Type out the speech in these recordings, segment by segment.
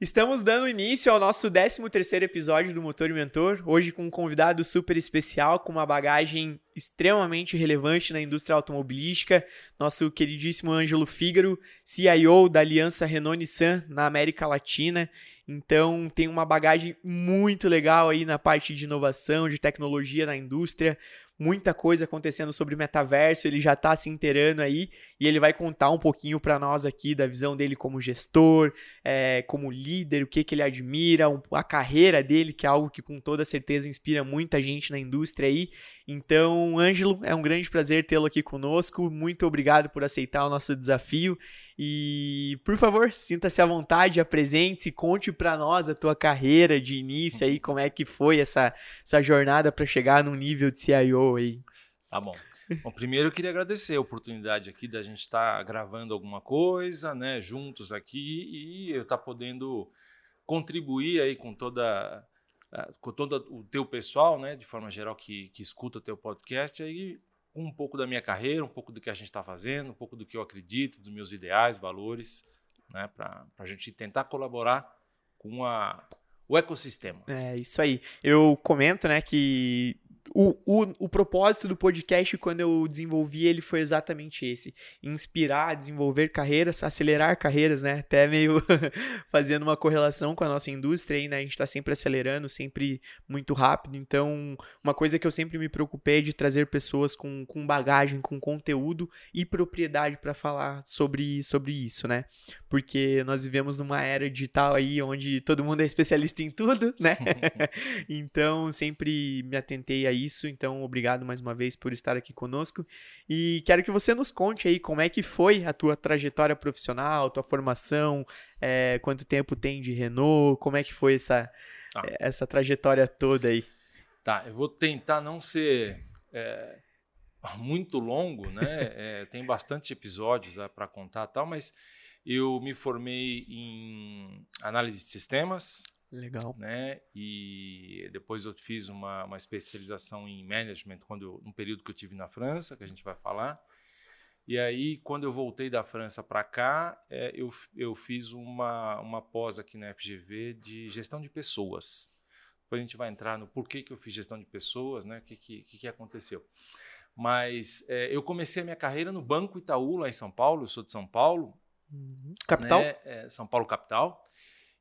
Estamos dando início ao nosso 13º episódio do Motor e Mentor, hoje com um convidado super especial, com uma bagagem extremamente relevante na indústria automobilística, nosso queridíssimo Ângelo Fígaro, CIO da Aliança Renault-Nissan na América Latina. Então, tem uma bagagem muito legal aí na parte de inovação, de tecnologia na indústria, muita coisa acontecendo sobre metaverso, ele já está se inteirando aí e ele vai contar um pouquinho para nós aqui da visão dele como gestor, é, como líder, o que, que ele admira, um, a carreira dele, que é algo que com toda certeza inspira muita gente na indústria aí. Então, Ângelo, é um grande prazer tê-lo aqui conosco. Muito obrigado por aceitar o nosso desafio. E, por favor, sinta-se à vontade, apresente-se, conte para nós a tua carreira de início aí, como é que foi essa, essa jornada para chegar num nível de CIO aí. Tá bom. Bom, primeiro eu queria agradecer a oportunidade aqui da gente estar tá gravando alguma coisa, né, juntos aqui e eu estar tá podendo contribuir aí com toda com todo o teu pessoal, né, de forma geral, que, que escuta teu podcast, aí um pouco da minha carreira, um pouco do que a gente está fazendo, um pouco do que eu acredito, dos meus ideais, valores, né, para a gente tentar colaborar com a, o ecossistema. É, isso aí. Eu comento, né, que o, o, o propósito do podcast, quando eu desenvolvi ele, foi exatamente esse: inspirar, desenvolver carreiras, acelerar carreiras, né? Até meio fazendo uma correlação com a nossa indústria aí, né? A gente está sempre acelerando, sempre muito rápido. Então, uma coisa que eu sempre me preocupei é de trazer pessoas com, com bagagem, com conteúdo e propriedade para falar sobre, sobre isso, né? Porque nós vivemos numa era digital aí onde todo mundo é especialista em tudo, né? então, sempre me atentei aí isso. Então, obrigado mais uma vez por estar aqui conosco. E quero que você nos conte aí como é que foi a tua trajetória profissional, tua formação, é, quanto tempo tem de Renault, como é que foi essa, tá. essa trajetória toda aí. Tá, eu vou tentar não ser é, muito longo, né? É, tem bastante episódios né, para contar tal, mas eu me formei em análise de sistemas, Legal. Né? E depois eu fiz uma, uma especialização em management quando eu, no período que eu tive na França, que a gente vai falar. E aí, quando eu voltei da França para cá, é, eu, eu fiz uma, uma pós aqui na FGV de gestão de pessoas. Depois a gente vai entrar no porquê que eu fiz gestão de pessoas, né? O que, que, que, aconteceu. Mas é, eu comecei a minha carreira no Banco Itaú, lá em São Paulo. Eu sou de São Paulo. Uhum. Capital? Né? É, São Paulo, capital.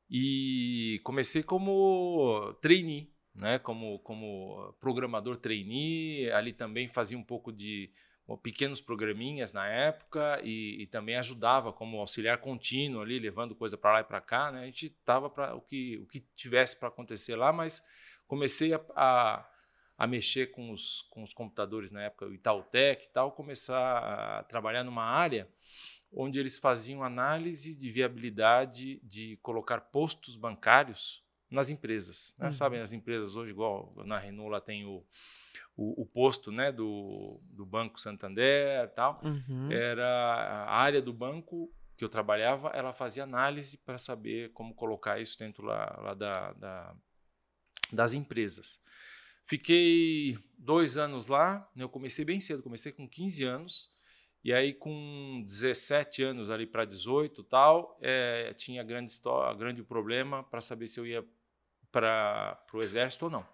E comecei como trainee, né? como, como programador trainee. Ali também fazia um pouco de pequenos programinhas na época e, e, também ajudava como auxiliar contínuo ali, levando coisa para lá e para cá. Né? A gente estava para o que, o que tivesse para acontecer lá, mas comecei a, a, a, mexer com os, com os computadores na época, o Itautec e tal, começar a trabalhar numa área onde eles faziam análise de viabilidade de colocar postos bancários nas empresas. Né? Uhum. Sabem, as empresas hoje, igual na Renault, lá tem o, o, o posto né, do, do Banco Santander tal. Uhum. Era a área do banco que eu trabalhava, ela fazia análise para saber como colocar isso dentro lá, lá da, da, das empresas. Fiquei dois anos lá, né, eu comecei bem cedo, comecei com 15 anos, e aí, com 17 anos ali para 18 tal, é, tinha grande, história, grande problema para saber se eu ia para o exército ou não.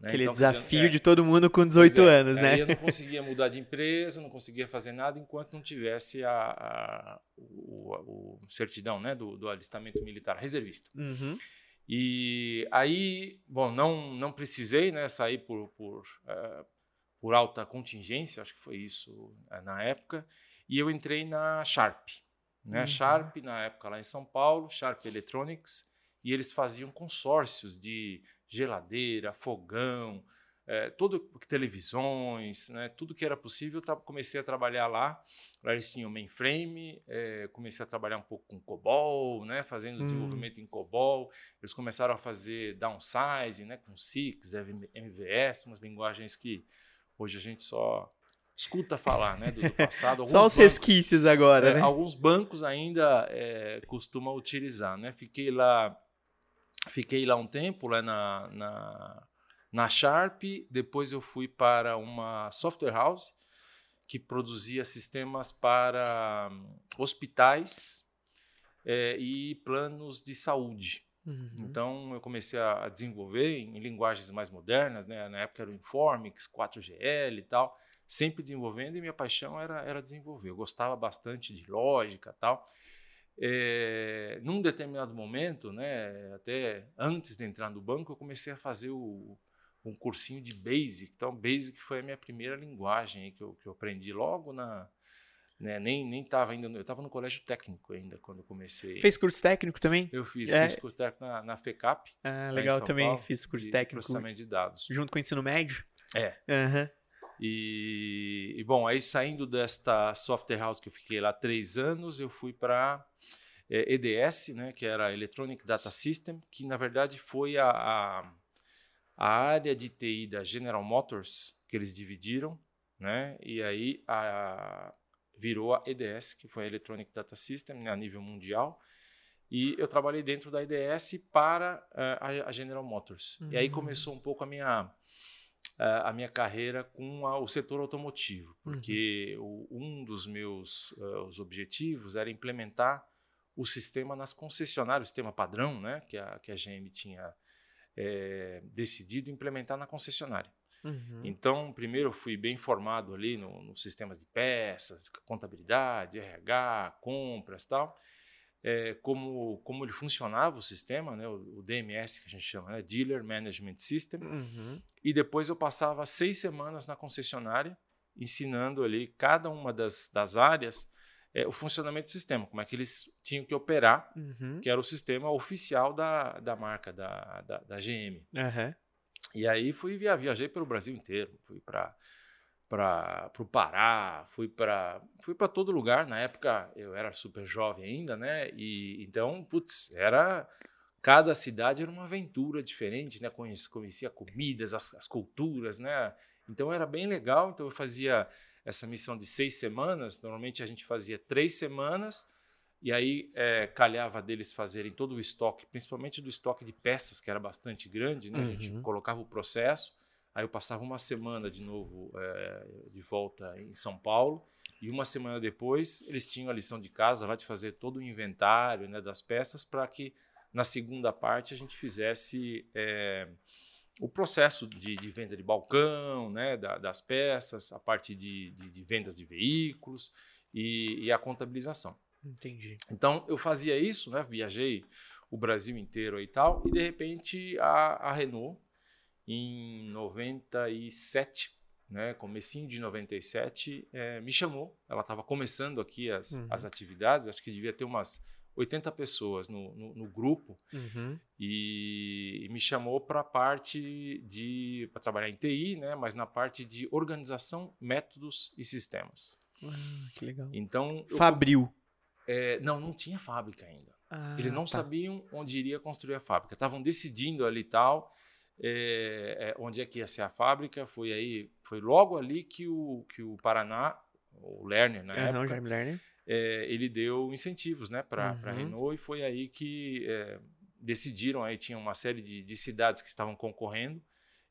Né? Aquele então, desafio é, de todo mundo com 18 é, anos, né? eu não conseguia mudar de empresa, não conseguia fazer nada enquanto não tivesse a, a o, o, certidão né, do, do alistamento militar reservista. Uhum. E aí, bom, não, não precisei né, sair por, por, uh, por alta contingência, acho que foi isso eh, na época, e eu entrei na Sharp. Né? Uhum. Sharp, na época lá em São Paulo, Sharp Electronics, e eles faziam consórcios de geladeira, fogão, é, todo, televisões, né, tudo que era possível, eu comecei a trabalhar lá. Lá eles tinham mainframe, é, comecei a trabalhar um pouco com COBOL, né, fazendo hum. desenvolvimento em COBOL. Eles começaram a fazer downsizing, né, com SIX, MVS, umas linguagens que Hoje a gente só escuta falar né, do, do passado. só os bancos, resquícios agora, é, né? Alguns bancos ainda é, costumam utilizar. Né? Fiquei lá fiquei lá um tempo lá na, na, na Sharp, depois eu fui para uma software house que produzia sistemas para hum, hospitais é, e planos de saúde. Uhum. Então eu comecei a desenvolver em linguagens mais modernas, né? na época era o Informix, 4GL e tal, sempre desenvolvendo e minha paixão era, era desenvolver. Eu gostava bastante de lógica e tal. É, num determinado momento, né, até antes de entrar no banco, eu comecei a fazer o, um cursinho de Basic. Então, Basic foi a minha primeira linguagem que eu, que eu aprendi logo na. Né, nem nem estava ainda. No, eu estava no colégio técnico ainda quando eu comecei. Fez curso técnico também? Eu fiz, é. fiz curso técnico na, na FECAP. Ah, legal, também Paulo, fiz curso técnico. Processamento de dados. Junto com o ensino médio? É. Uhum. E, e, bom, aí saindo desta software house que eu fiquei lá três anos, eu fui para é, EDS, né, que era Electronic Data System, que na verdade foi a, a a área de TI da General Motors, que eles dividiram, né? E aí a, virou a EDS, que foi a Electronic Data System, né, a nível mundial. E eu trabalhei dentro da EDS para uh, a, General Motors. Uhum. E aí uhum. começou um pouco a minha, uh, a minha carreira com a, o setor automotivo, porque uhum. o, um dos meus uh, os objetivos era implementar o sistema nas concessionárias, o sistema padrão, né, que a, que a GM tinha é, decidido implementar na concessionária. Uhum. Então, primeiro eu fui bem formado ali nos no sistemas de peças, contabilidade, RH, compras tal. É, como, como ele funcionava o sistema, né, o, o, DMS que a gente chama, né, Dealer Management System, uhum. e depois eu passava seis semanas na concessionária ensinando ali cada uma das, das áreas é, o funcionamento do sistema, como é que eles tinham que operar, uhum. que era o sistema oficial da, da marca, da, da, da GM. Uhum. E aí fui via, viajei pelo Brasil inteiro, fui para para o Pará, fui para fui para todo lugar. Na época eu era super jovem ainda, né? E então, putz, era cada cidade era uma aventura diferente, né? Conhecia, conhecia comidas, as, as culturas, né? Então era bem legal. Então eu fazia essa missão de seis semanas, normalmente a gente fazia três semanas, e aí é, calhava deles fazerem todo o estoque, principalmente do estoque de peças, que era bastante grande, né? Uhum. A gente uhum. colocava o processo, aí eu passava uma semana de novo é, de volta em São Paulo, e uma semana depois eles tinham a lição de casa lá de fazer todo o inventário né, das peças para que na segunda parte a gente fizesse. É, o processo de, de, venda de balcão, né, da, das peças, a parte de, de, de vendas de veículos e, e, a contabilização. Entendi. Então eu fazia isso, né, viajei o Brasil inteiro e tal, e de repente a, a Renault, em 97, né, comecinho de 97, é, me chamou. Ela estava começando aqui as, uhum. as atividades, acho que devia ter umas 80 pessoas no, no, no grupo uhum. e, e, me chamou para a parte de para trabalhar em TI, né? Mas na parte de organização, métodos e sistemas. Ah, que legal. Então Fabril. É, não, não tinha fábrica ainda. Ah, Eles não tá. sabiam onde iria construir a fábrica. Estavam decidindo ali tal. É, é, onde é que ia ser a fábrica? Foi aí, foi logo ali que o que o Paraná, o Lerner na uhum, época, Lerner é, ele deu incentivos né, para uhum. a Renault e foi aí que é, decidiram, aí tinha uma série de, de, cidades que estavam concorrendo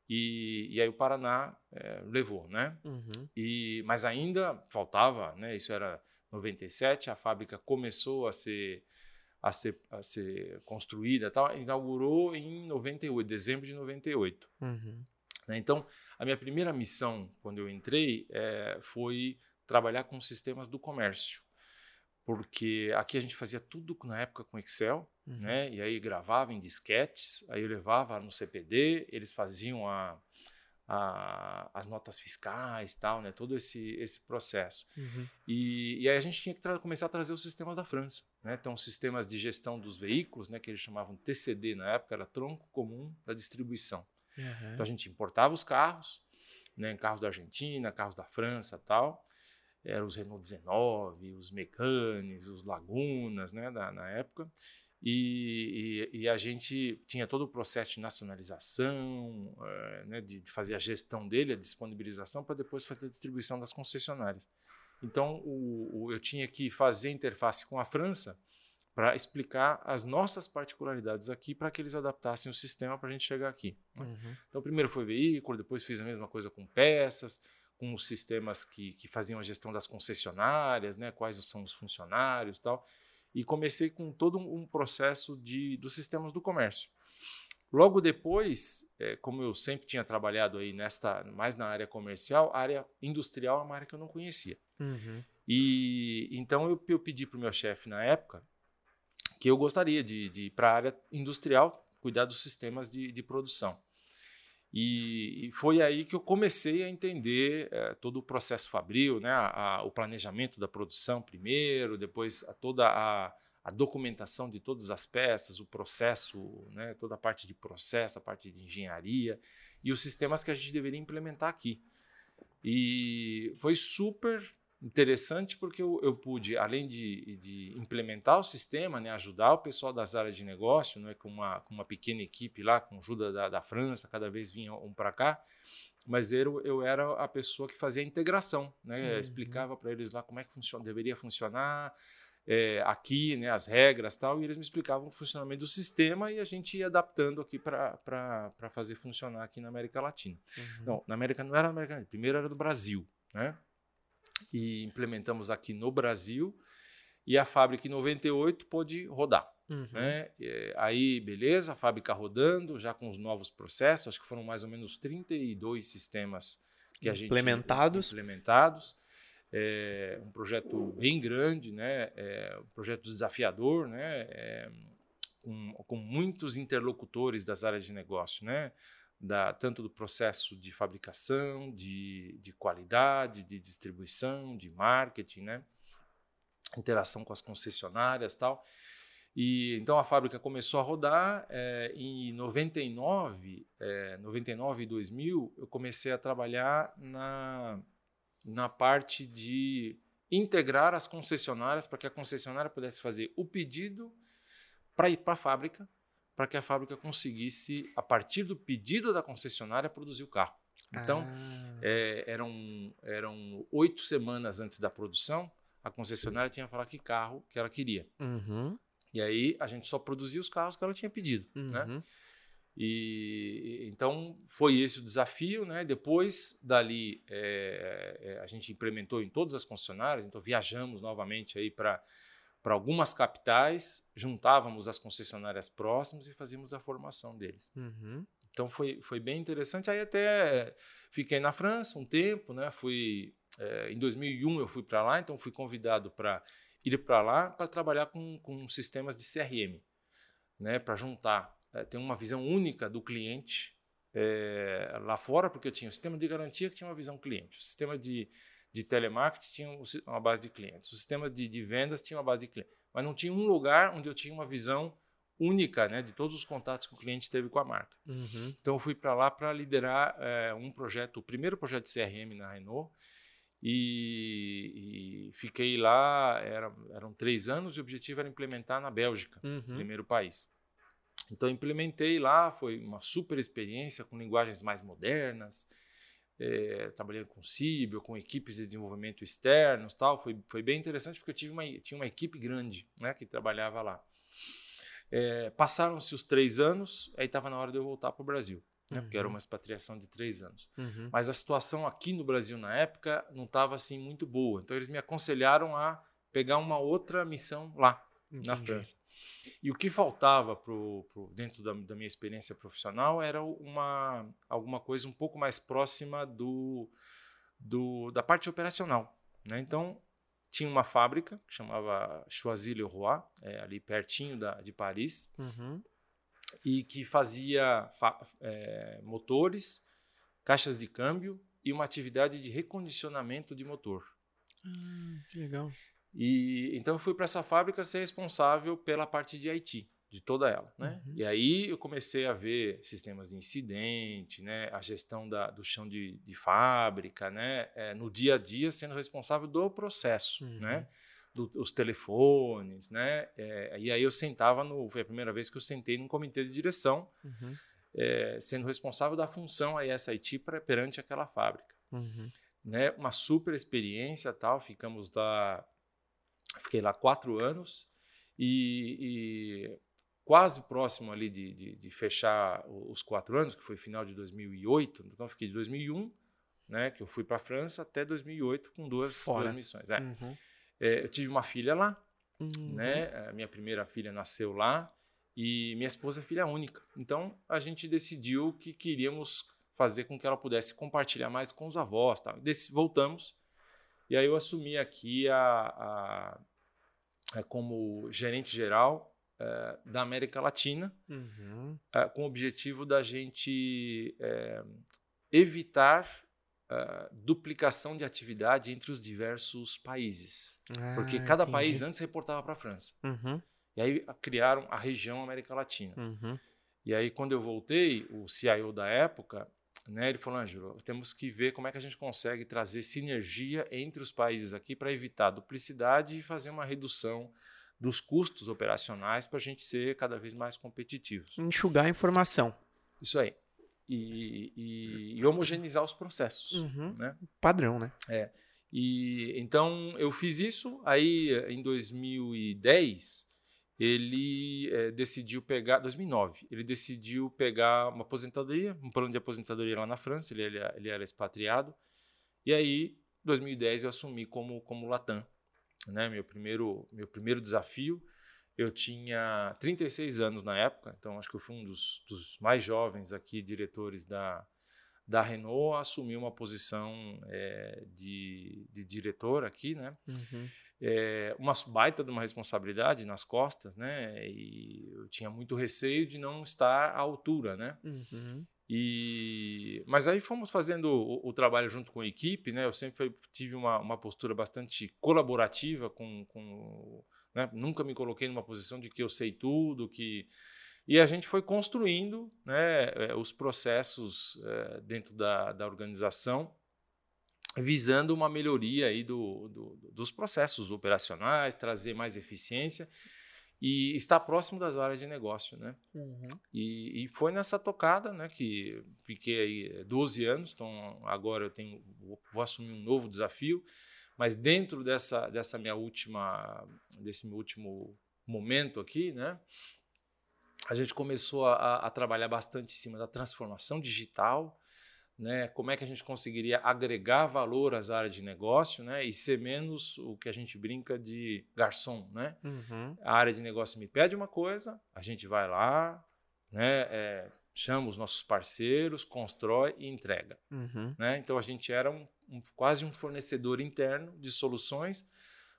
e, e aí o Paraná é, levou, né? Uhum. E, mas ainda faltava, né? Isso era 97, a fábrica começou a ser a ser, a ser construída, tal, inaugurou em 98, dezembro de 98. Uhum. Né? Então, a minha primeira missão quando eu entrei é, foi trabalhar com sistemas do comércio porque aqui a gente fazia tudo na época com Excel, uhum. né? E aí gravava em disquetes, aí eu levava no CPD, eles faziam a, a, as notas fiscais, tal, né? Todo esse esse processo. Uhum. E, e, aí a gente tinha que começar a trazer os sistemas da França, né? Então, os sistemas de gestão dos veículos, né? Que eles chamavam TCD na época, era tronco comum da distribuição. Uhum. Então a gente importava os carros, né? Carros da Argentina, carros da França, tal eram os Renault 19, os Mecanes, os Lagunas, né, da, na época. E, e, e, a gente tinha todo o processo de nacionalização, uh, né, de fazer a gestão dele, a disponibilização, para depois fazer a distribuição das concessionárias. Então, o, o, eu tinha que fazer interface com a França para explicar as nossas particularidades aqui para que eles adaptassem o sistema para a gente chegar aqui. Né. Uhum. Então, primeiro foi veículo, depois fiz a mesma coisa com peças, com os sistemas que, que faziam a gestão das concessionárias, né, quais são os funcionários tal. E comecei com todo um processo de, dos sistemas do comércio. Logo depois, é, como eu sempre tinha trabalhado aí nesta, mais na área comercial, a área industrial é uma área que eu não conhecia. Uhum. E então eu, eu pedi para o meu chefe na época que eu gostaria de, de ir para a área industrial, cuidar dos sistemas de, de produção. E, e, foi aí que eu comecei a entender é, todo o processo fabril, né, a, a, o planejamento da produção primeiro, depois a, toda a, a, documentação de todas as peças, o processo, né, toda a parte de processo, a parte de engenharia e os sistemas que a gente deveria implementar aqui. E foi super interessante porque eu, eu pude, além de, de, implementar o sistema, né, ajudar o pessoal das áreas de negócio, né, com, uma, com uma pequena equipe lá, com ajuda da, da França, cada vez vinha um para cá, mas eu, eu era a pessoa que fazia a integração, né, uhum. explicava para eles lá como é que funciona, deveria funcionar, é, aqui, né, as regras tal, e eles me explicavam o funcionamento do sistema e a gente ia adaptando aqui para fazer funcionar aqui na América Latina. Uhum. Não, na América não era na América Latina, primeiro era do Brasil, né? E implementamos aqui no Brasil. E a fábrica em 98 pôde rodar. Uhum. Né? E, aí, beleza, a fábrica rodando, já com os novos processos, acho que foram mais ou menos 32 sistemas que a gente implementados. implementados. É, um projeto bem grande, né? É, um projeto desafiador, né? É, com, com muitos interlocutores das áreas de negócio, né? Da, tanto do processo de fabricação, de, de qualidade, de distribuição, de marketing, né? interação com as concessionárias tal. E então a fábrica começou a rodar. É, em 99, é, 99 e 2000, eu comecei a trabalhar na, na parte de integrar as concessionárias para que a concessionária pudesse fazer o pedido para ir para a fábrica para que a fábrica conseguisse, a partir do pedido da concessionária, produzir o carro. Então, ah. é, eram, eram oito semanas antes da produção, a concessionária tinha que falar que carro que ela queria. Uhum. E aí a gente só produzia os carros que ela tinha pedido. Né? Uhum. Né? E então foi esse o desafio, né? Depois dali é, é, a gente implementou em todas as concessionárias, então viajamos novamente aí para para algumas capitais, juntávamos as concessionárias próximas e fazíamos a formação deles. Uhum. Então foi, foi bem interessante. Aí até fiquei na França um tempo, né? Fui é, em 2001 eu fui para lá, então fui convidado para ir para lá para trabalhar com, com sistemas de CRM, né? Para juntar, é, ter uma visão única do cliente é, lá fora, porque eu tinha o sistema de garantia que tinha uma visão cliente, o sistema de de telemarketing tinham uma base de clientes, os sistemas de, de vendas tinham uma base de clientes, mas não tinha um lugar onde eu tinha uma visão única né, de todos os contatos que o cliente teve com a marca. Uhum. Então eu fui para lá para liderar é, um projeto, o primeiro projeto de CRM na Renault, e, e fiquei lá, era, eram três anos, e o objetivo era implementar na Bélgica, uhum. primeiro país. Então implementei lá, foi uma super experiência com linguagens mais modernas, é, trabalhando com Cibio, com equipes de desenvolvimento externos tal. Foi, foi bem interessante porque eu tive uma, tinha uma equipe grande né, que trabalhava lá. É, Passaram-se os três anos, aí estava na hora de eu voltar para o Brasil. Né, uhum. Porque era uhum. uma expatriação de três anos. Uhum. Mas a situação aqui no Brasil na época não estava assim muito boa. Então eles me aconselharam a pegar uma outra missão lá, Entendi. na França. E o que faltava pro, pro dentro da, da, minha experiência profissional era uma, alguma coisa um pouco mais próxima do, do da parte operacional. Né? Então, tinha uma fábrica que chamava Choisy-le-Roi, é, ali pertinho da, de Paris, uhum. e que fazia é, motores, caixas de câmbio e uma atividade de recondicionamento de motor. Ah, que legal. E então eu fui para essa fábrica ser responsável pela parte de IT, de toda ela, né? Uhum. E aí eu comecei a ver sistemas de incidente, né? A gestão da, do chão de, de fábrica, né? É, no dia a dia sendo responsável do processo, uhum. né? Do, os telefones, né? É, e aí eu sentava no, foi a primeira vez que eu sentei num comitê de direção, uhum. é, sendo responsável da função ISIT pra, perante aquela fábrica, uhum. né? Uma super experiência, tal. Ficamos lá Fiquei lá quatro anos e, e quase próximo ali de, de, de, fechar os quatro anos, que foi final de 2008. Então, fiquei de 2001 né? Que eu fui para a França até 2008 com duas, duas missões. É. Uhum. É, eu tive uma filha lá, Uhum. né? A minha primeira filha nasceu lá e minha esposa é filha única. Então a gente decidiu que queríamos fazer com que ela pudesse compartilhar mais com os avós, tá? Voltamos e aí eu assumi aqui a, a- a- como gerente geral eh, da América Latina Uhum. eh, com o objetivo da gente eh, evitar duplicação de atividade entre os diversos países. Porque Ah, cada entendi. país antes reportava para a França. Uhum. E aí criaram a região América Latina. Uhum. E aí quando eu voltei, o CIO da época, né, ele falou, Ângelo, temos que ver como é que a gente consegue trazer sinergia entre os países aqui para evitar duplicidade e fazer uma redução dos custos operacionais para a gente ser cada vez mais competitivos. Enxugar a informação. Isso aí. E, e- e homogeneizar os processos. Uhum. Né? Padrão, né? E então eu fiz isso. Aí em 2010 ele eh, decidiu pegar 2009 ele decidiu pegar uma aposentadoria, um plano de aposentadoria lá na França. Ele, ele, ele era expatriado. E aí em 2010 eu assumi como como Latam, né? Meu primeiro meu primeiro desafio. Eu tinha 36 anos na época, então acho que eu fui um dos, dos mais jovens aqui diretores da, da Renault a assumir uma posição eh, de, de diretor aqui, né? Uhum. É, uma baita de uma responsabilidade nas costas, né? E eu tinha muito receio de não estar à altura, né? Uhum. E mas aí fomos fazendo o, o trabalho junto com a equipe, né? Eu sempre tive uma, uma postura bastante colaborativa com, com né? Nunca me coloquei numa posição de que eu sei tudo, que e a gente foi construindo né, eh, os processos eh, dentro da, da organização, visando uma melhoria aí do, do- dos processos operacionais, trazer mais eficiência e estar próximo das áreas de negócio. Né? Uhum. E, e foi nessa tocada né, que fiquei aí 12 anos, então agora eu tenho, vou, vou assumir um novo desafio, mas dentro dessa, dessa minha última, desse meu último momento aqui, né, a gente começou a, a trabalhar bastante em cima da transformação digital, né, como é que a gente conseguiria agregar valor às áreas de negócio né, e ser menos o que a gente brinca de garçom, né? Uhum. a área de negócio me pede uma coisa, a gente vai lá, né, é, chama os nossos parceiros, constrói e entrega. Uhum. Né? Então a gente era um, um- quase um fornecedor interno de soluções,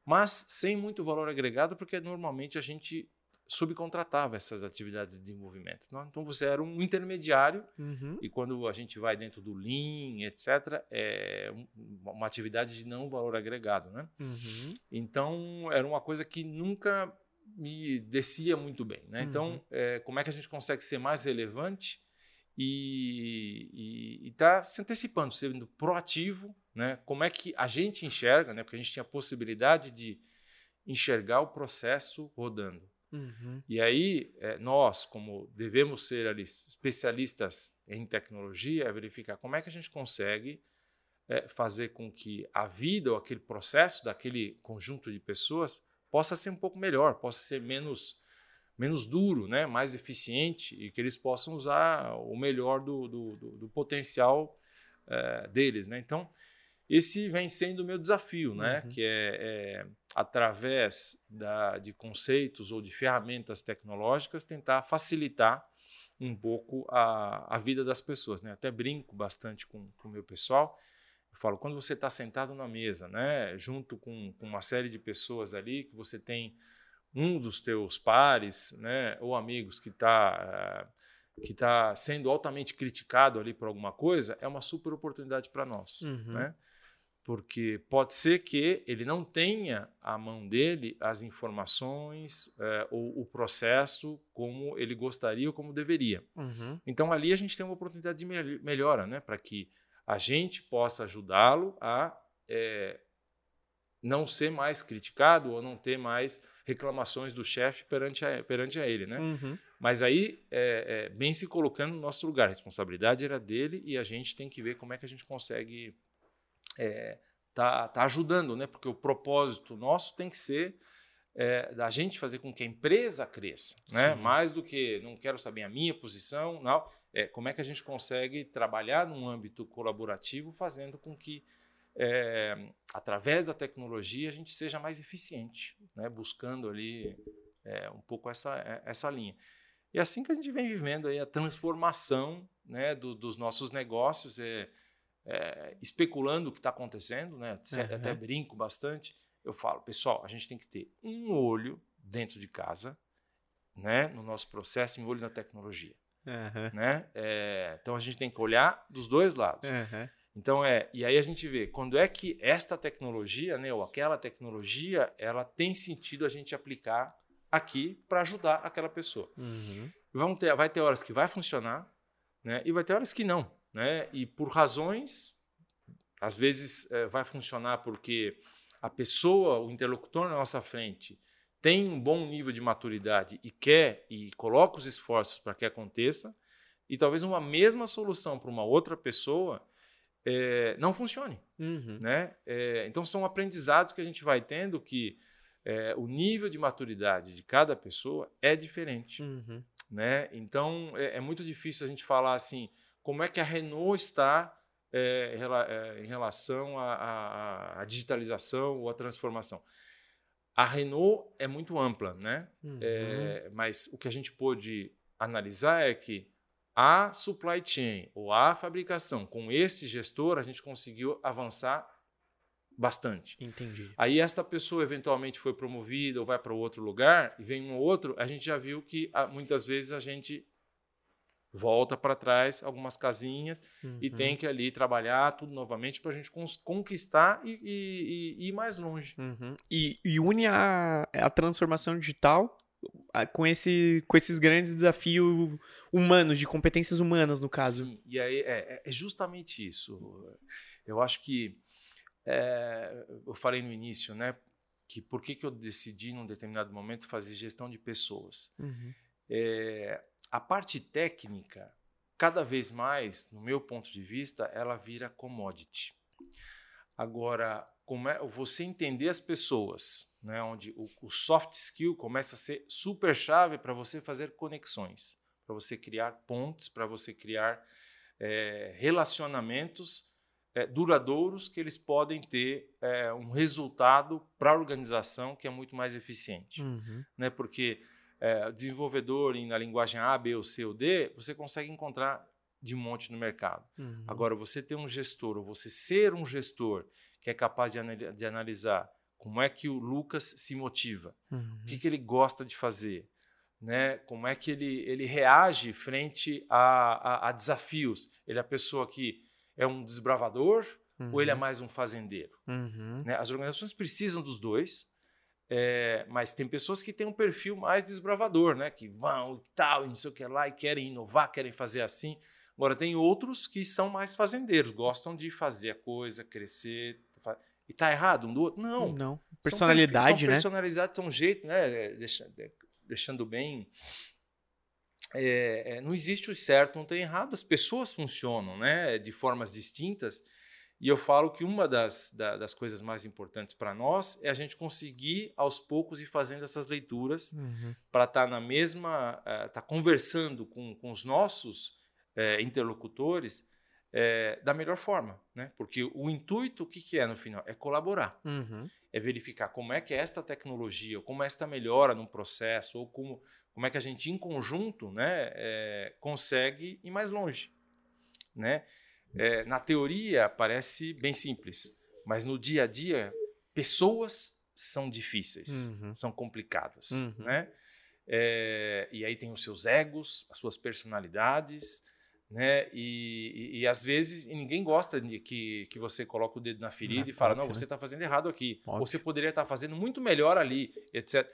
mas sem muito valor agregado, porque normalmente a gente subcontratava essas atividades de desenvolvimento. né? Então você era um intermediário Uhum. e quando a gente vai dentro do Lean, etc., é um- uma atividade de não valor agregado. Né? Uhum. Então, era uma coisa que nunca me descia muito bem. Né? Uhum. Então, é, como é que a gente consegue ser mais relevante e estar se antecipando, sendo proativo? Né? Como é que a gente enxerga, né? porque a gente tinha a possibilidade de enxergar o processo rodando. Uhum. E aí, eh, nós, como devemos ser ali especialistas em tecnologia, é verificar como é que a gente consegue eh, fazer com que a vida ou aquele processo daquele conjunto de pessoas possa ser um pouco melhor, possa ser menos, menos duro, né? mais eficiente e que eles possam usar o melhor do, do, do- do potencial eh, deles. Né? Então, esse vem sendo o meu desafio, né? Uhum. que é, é através da, de conceitos ou de ferramentas tecnológicas, tentar facilitar um pouco a, a vida das pessoas. Né? Até brinco bastante com com o meu pessoal. Eu falo, quando você está sentado na mesa, né, junto com, com uma série de pessoas ali, que você tem um dos teus pares né, ou amigos que está que tá sendo altamente criticado ali por alguma coisa, é uma super oportunidade para nós. Uhum. Né? Porque pode ser que ele não tenha à mão dele as informações eh, ou o processo como ele gostaria ou como deveria. Uhum. Então ali a gente tem uma oportunidade de mel- melhora, né? Para que a gente possa ajudá-lo a eh, não ser mais criticado ou não ter mais reclamações do chefe perante a, perante a ele, né? Uhum. Mas aí, é, é, bem se colocando no nosso lugar, a responsabilidade era dele e a gente tem que ver como é que a gente consegue é, tá, tá ajudando, né? Porque o propósito nosso tem que ser é, da gente fazer com que a empresa cresça, né? Sim. Mais do que não quero saber a minha posição, não. É como é que a gente consegue trabalhar num âmbito colaborativo, fazendo com que, é, através da tecnologia, a gente seja mais eficiente, né? buscando ali é, um pouco essa, é, essa linha. E é assim que a gente vem vivendo aí a transformação né, do, dos nossos negócios, é, é, especulando o que está acontecendo, né? Uhum. até brinco bastante. Eu falo, pessoal, a gente tem que ter um olho dentro de casa, né, no nosso processo, e um olho na tecnologia. Uhum. Né? É, então a gente tem que olhar dos dois lados. Uhum. Então é, e aí a gente vê quando é que esta tecnologia, né, ou aquela tecnologia, ela tem sentido a gente aplicar aqui para ajudar aquela pessoa. Uhum. Vão ter, vai ter horas que vai funcionar, né? E vai ter horas que não, né? E por razões, às vezes é, vai funcionar porque a pessoa, o interlocutor na nossa frente, tem um bom nível de maturidade e quer e coloca os esforços para que aconteça, e talvez uma mesma solução para uma outra pessoa é, não funcione. Uhum. Né? É, então são aprendizados que a gente vai tendo que é, o nível de maturidade de cada pessoa é diferente. Uhum. Né? Então é, é, muito difícil a gente falar assim, como é que a Renault está é, é, em relação à, à, digitalização ou à transformação. A Renault é muito ampla, né? Uhum. É, mas o que a gente pôde analisar é que a supply chain ou a fabricação com este gestor a gente conseguiu avançar bastante. Entendi. Aí esta pessoa eventualmente foi promovida ou vai para outro lugar e vem um outro, a gente já viu que ah, muitas vezes a gente volta para trás algumas casinhas uhum. e tem que ali trabalhar tudo novamente para a gente conquistar e, e, e, ir mais longe. Uhum. E, e, une a, a transformação digital com, esse, com esses grandes desafios humanos, de competências humanas, no caso. Sim, e aí é, é justamente isso. Eu acho que é, eu falei no início, né? Que por que, que eu decidi, num determinado momento, fazer gestão de pessoas. Uhum. É, a parte técnica, cada vez mais, no meu ponto de vista, ela vira commodity. Agora, como é você entender as pessoas, né, onde o, o soft skill começa a ser super chave para você fazer conexões, para você criar pontes, para você criar é, relacionamentos é, duradouros que eles podem ter é, um resultado para a organização que é muito mais eficiente. Uhum. Né? Porque é, desenvolvedor em, na linguagem A, B ou C ou D, você consegue encontrar de um monte no mercado. Uhum. Agora, você ter um gestor, ou você ser um gestor que é capaz de, anal de analisar como é que o Lucas se motiva, uhum. o que, que ele gosta de fazer, né? como é que ele, ele reage frente a, a, a desafios. Ele é a pessoa que é um desbravador uhum. ou ele é uhum. mais um fazendeiro? Uhum. Né? As organizações precisam dos dois, é, mas tem pessoas que têm um perfil mais desbravador, né? Que vão e tal, e não sei o que lá, e querem inovar, querem fazer assim. Agora, tem outros que são mais fazendeiros, gostam de fazer a coisa crescer. E tá errado um do outro? Não. Não. Personalidade, são, né? Personalidade são um jeito, né? Deixando, deixando bem. É, é, não existe o certo, não tem errado. As pessoas funcionam, né? De formas distintas. E eu falo que uma das, da, das coisas mais importantes para nós é a gente conseguir, aos poucos, ir fazendo essas leituras uhum. para estar tá na mesma. estar uh, tá conversando com, com os nossos uh, interlocutores uh, da melhor forma. Né? Porque o intuito, o que, que é no final? É colaborar. Uhum. É verificar como é que esta tecnologia, como esta melhora no processo, ou como, como é que a gente, em conjunto, né, consegue ir mais longe. Né? É, na teoria parece bem simples, mas no dia a dia, pessoas são difíceis, uhum. são complicadas, uhum. né? É, e aí tem os seus egos, as suas personalidades, né? E, e, e, às vezes ninguém gosta de que, que você coloque o dedo na ferida é e fala, não, você está né? fazendo errado aqui, Óbvio. você poderia estar tá fazendo muito melhor ali, etc.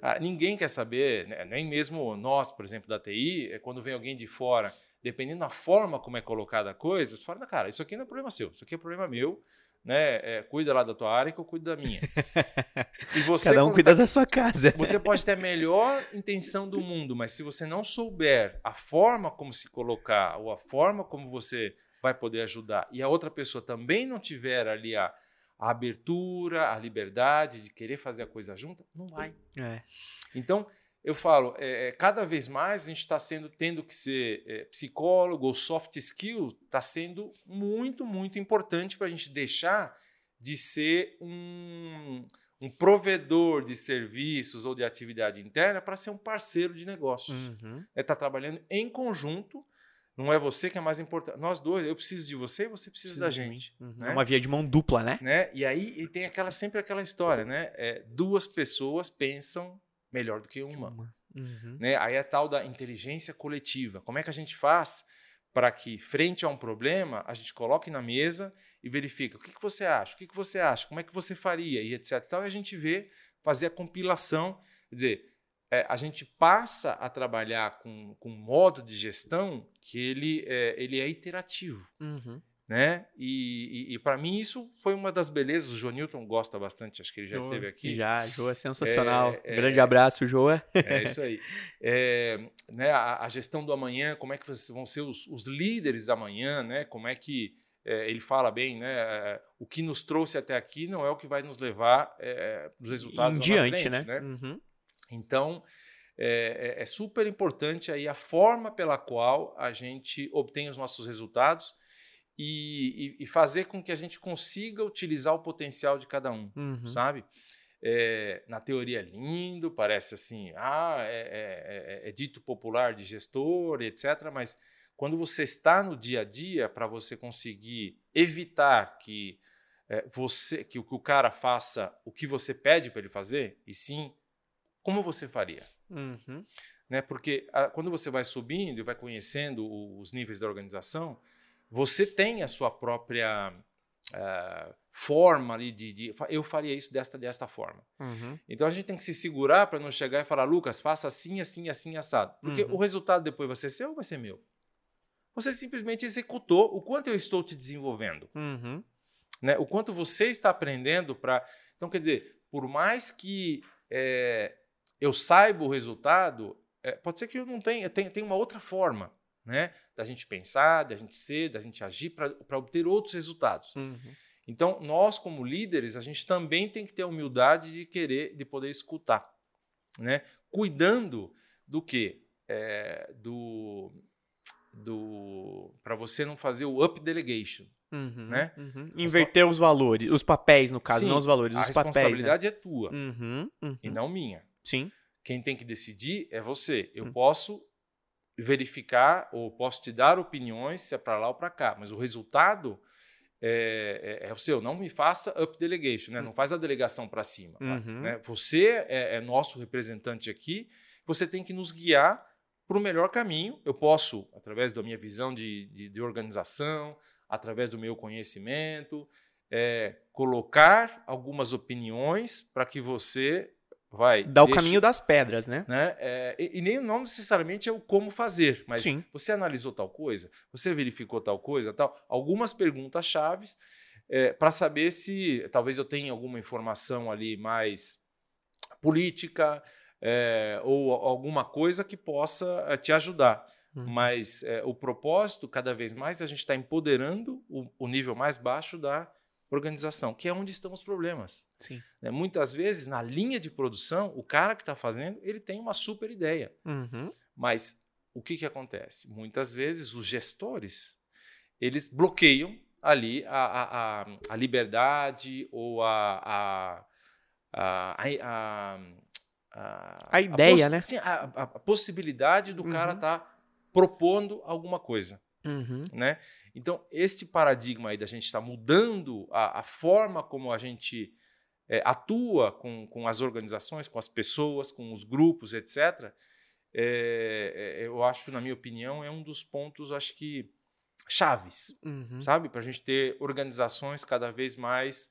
Cara, ninguém quer saber, né? nem mesmo nós, por exemplo, da TI, é quando vem alguém de fora dependendo da forma como é colocada a coisa, você fala, cara, isso aqui não é problema seu, isso aqui é problema meu, né? É, cuida lá da tua área que eu cuido da minha. E você, Cada um cuida tá, da sua casa. Você pode ter a melhor intenção do mundo, mas se você não souber a forma como se colocar ou a forma como você vai poder ajudar e a outra pessoa também não tiver ali a, a abertura, a liberdade de querer fazer a coisa junta, não vai. É. Então, eu falo, é, cada vez mais a gente está sendo tendo que ser é, psicólogo ou soft skill está sendo muito, muito importante para a gente deixar de ser um, um provedor de serviços ou de atividade interna para ser um parceiro de negócios. Uhum. É estar tá trabalhando em conjunto. Não é você que é mais importante. Nós dois, eu preciso de você e você precisa da gente. Uhum. Né? É uma via de mão dupla, né? né? E aí e tem aquela sempre aquela história, né? É, duas pessoas pensam melhor do que uma. Uhum. Né? Aí é tal da inteligência coletiva. Como é que a gente faz para que, frente a um problema, a gente coloque na mesa e verifica o que, que você acha, o que, que você acha, como é que você faria, e etc. Então a gente vê fazer a compilação, quer dizer, é, a gente passa a trabalhar com, com um modo de gestão que ele é, ele é iterativo. Uhum né? E, e, e para mim isso foi uma das belezas. O João Newton gosta bastante, acho que ele já esteve aqui. Já, Joa é sensacional. É, é, Grande abraço, Joa. É isso aí. É, né, a, a, gestão do amanhã, como é que vão ser os, os líderes da manhã, né? Como é que é, ele fala bem, né? É, o que nos trouxe até aqui não é o que vai nos levar é, os resultados em diante, frente, né? né? Uhum. Então é, é super importante aí a forma pela qual a gente obtém os nossos resultados e, e, e, fazer com que a gente consiga utilizar o potencial de cada um, uhum. sabe? É, na teoria é lindo, parece assim, ah, é, é, é, é, dito popular de gestor, etc. Mas quando você está no dia a dia, para você conseguir evitar que é, você, que, que o cara faça o que você pede para ele fazer, e sim como você faria. Uhum. Né? Porque a, quando você vai subindo e vai conhecendo os níveis da organização, você tem a sua própria uh, forma ali de, de, Eu faria isso desta, desta forma. Uhum. Então a gente tem que se segurar para não chegar e falar, Lucas, faça assim, assim, assim, assado. Porque uhum. o resultado depois vai ser seu ou vai ser meu? Você simplesmente executou o quanto eu estou te desenvolvendo. Uhum. Né? O quanto você está aprendendo para. Então, quer dizer, por mais que é, eu saiba o resultado, é, pode ser que eu não tenha, tenha, tenha uma outra forma né? Da gente pensar, da gente ser, da gente agir para obter outros resultados. Uhum. Então, nós como líderes, a gente também tem que ter a humildade de querer, de poder escutar, né? Cuidando do que é, do do para você não fazer o up delegation, uhum, né? Uhum. Inverter os valores, os papéis no caso, Sim, não os valores, os papéis. A responsabilidade né? é tua uhum, e não minha. Sim. Quem tem que decidir é você. Eu Hum. posso verificar ou posso te dar opiniões se é para lá ou para cá, mas o resultado é, é, é, o seu. Não me faça up delegation, né? não faz a delegação para cima. Uhum. Né? Você é, é, nosso representante aqui, você tem que nos guiar para o melhor caminho. Eu posso, através da minha visão de, de, de organização, através do meu conhecimento, é, colocar algumas opiniões para que você vai. Dá o caminho das pedras, né? né? É, e, e, nem não necessariamente é o como fazer, mas Sim. você analisou tal coisa, você verificou tal coisa, tal. Algumas perguntas chaves é, para saber se talvez eu tenha alguma informação ali mais política é, ou alguma coisa que possa é, te ajudar. Uhum. Mas é, o propósito, cada vez mais, a gente está empoderando o, o nível mais baixo da organização, que é onde estão os problemas. Sim. Né? Muitas vezes, na linha de produção, o cara que está fazendo, ele tem uma super ideia. Uhum. Mas o que, que acontece? Muitas vezes, os gestores, eles bloqueiam ali a, a, a, a liberdade ou a, a, a, a, a, a ideia, né? Sim, a, a, possibilidade do Uhum. cara estar tá propondo alguma coisa. Uhum. Né? Então, este paradigma aí da gente estar tá mudando a, a, forma como a gente é, atua com, com as organizações, com as pessoas, com os grupos, etc., é, é, eu acho, na minha opinião, é um dos pontos, acho que, chaves, Uhum. sabe? Para a gente ter organizações cada vez mais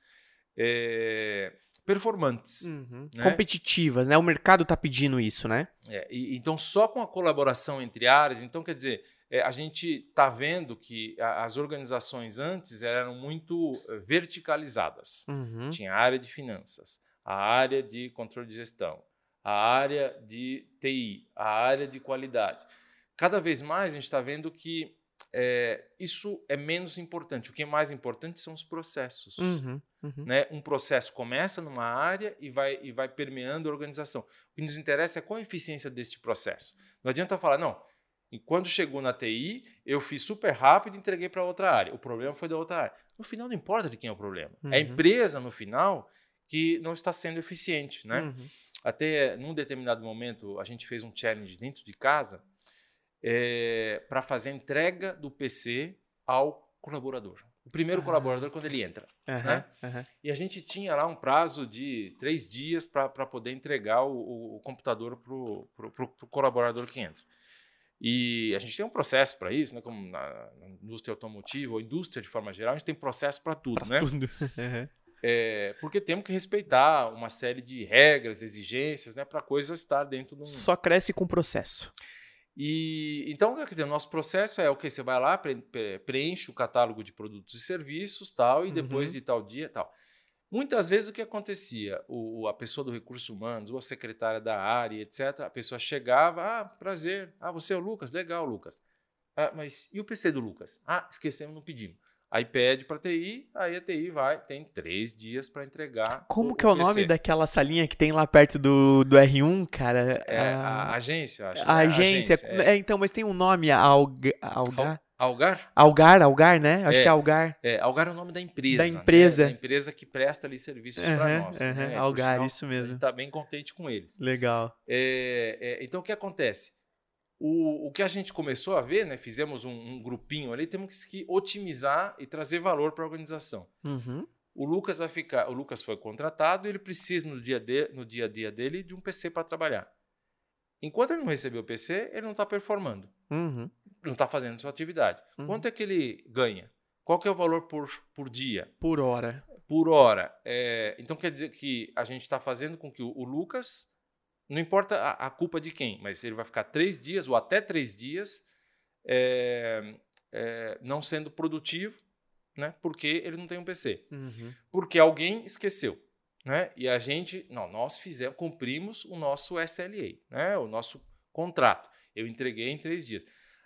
é, performantes. Uhum. Né? Competitivas, né? O mercado está pedindo isso, né? É, e, então, só com a colaboração entre áreas, então, quer dizer, é, a gente está vendo que a, as organizações antes eram muito eh, verticalizadas. Uhum. Tinha a área de finanças, a área de controle de gestão, a área de TI, a área de qualidade. Cada vez mais a gente está vendo que é, isso é menos importante. O que é mais importante são os processos. Uhum, uhum. Né? Um processo começa numa área e vai, e vai permeando a organização. O que nos interessa é qual a eficiência deste processo. Não adianta falar, não, e quando chegou na TI, eu fiz super rápido e entreguei para outra área. O problema foi da outra área. No final, não importa de quem é o problema. Uhum. É a empresa, no final, que não está sendo eficiente. Né? Uhum. Até num determinado momento, a gente fez um challenge dentro de casa é, para fazer a entrega do PC ao colaborador. O primeiro Ah. colaborador, quando ele entra. Né? E a gente tinha lá um prazo de três dias para poder entregar o, o- o computador para o colaborador que entra. E a gente tem um processo para isso, né? como na, na indústria automotiva ou indústria de forma geral, a gente tem processo para tudo. né? Tudo. É, porque temos que respeitar uma série de regras, exigências, né, para a coisa estar dentro de um. Só cresce com o processo. E então, quer dizer, o nosso processo é o que você vai lá, pre- pre- preenche o catálogo de produtos e serviços, tal, e depois Uhum. de tal dia, tal. Muitas vezes o que acontecia, o, o- a pessoa do recurso humanos, ou a secretária da área, etc, a pessoa chegava, ah, prazer, ah, você é o Lucas, legal, Lucas. Ah, mas e o PC do Lucas? Ah, esquecemos, não pedimos. Aí pede para TI, aí a TI vai, tem três dias para entregar. Como que é o nome daquela salinha que tem lá perto do, do R1, cara? É, a Ah, agência, acho. a né? agência. é. É, então, mas tem um nome, Alga, Algar? Algar? Algar, Algar, né? Acho É. que é Algar. É, Algar é o nome da empresa. Da né? empresa. Da empresa que presta ali serviços para Aham, nós. aham, né? Algar, sinal, isso A mesmo. gente está bem contente com eles. Legal. É, é, então, o que acontece? O, o que a gente começou a ver, né? fizemos um, um grupinho ali, temos que otimizar e trazer valor para a organização. Uhum. O Lucas vai ficar, o Lucas foi contratado e ele precisa no dia, de, no dia a dia dele de um PC para trabalhar. Enquanto ele não recebeu o PC, ele não está performando, Uhum. Não está fazendo sua atividade. Uhum. Quanto é que ele ganha? Qual que é o valor por, por dia? Por hora. por hora. É, então quer dizer que a gente está fazendo com que o, o Lucas, não importa a, a culpa de quem, mas ele vai ficar três dias ou até três dias é, é, não sendo produtivo, né? Porque ele não tem um PC, Uhum. porque alguém esqueceu, né? E a gente, não, nós fizemos, cumprimos o nosso SLA, né? O nosso contrato. Eu entreguei em três dias.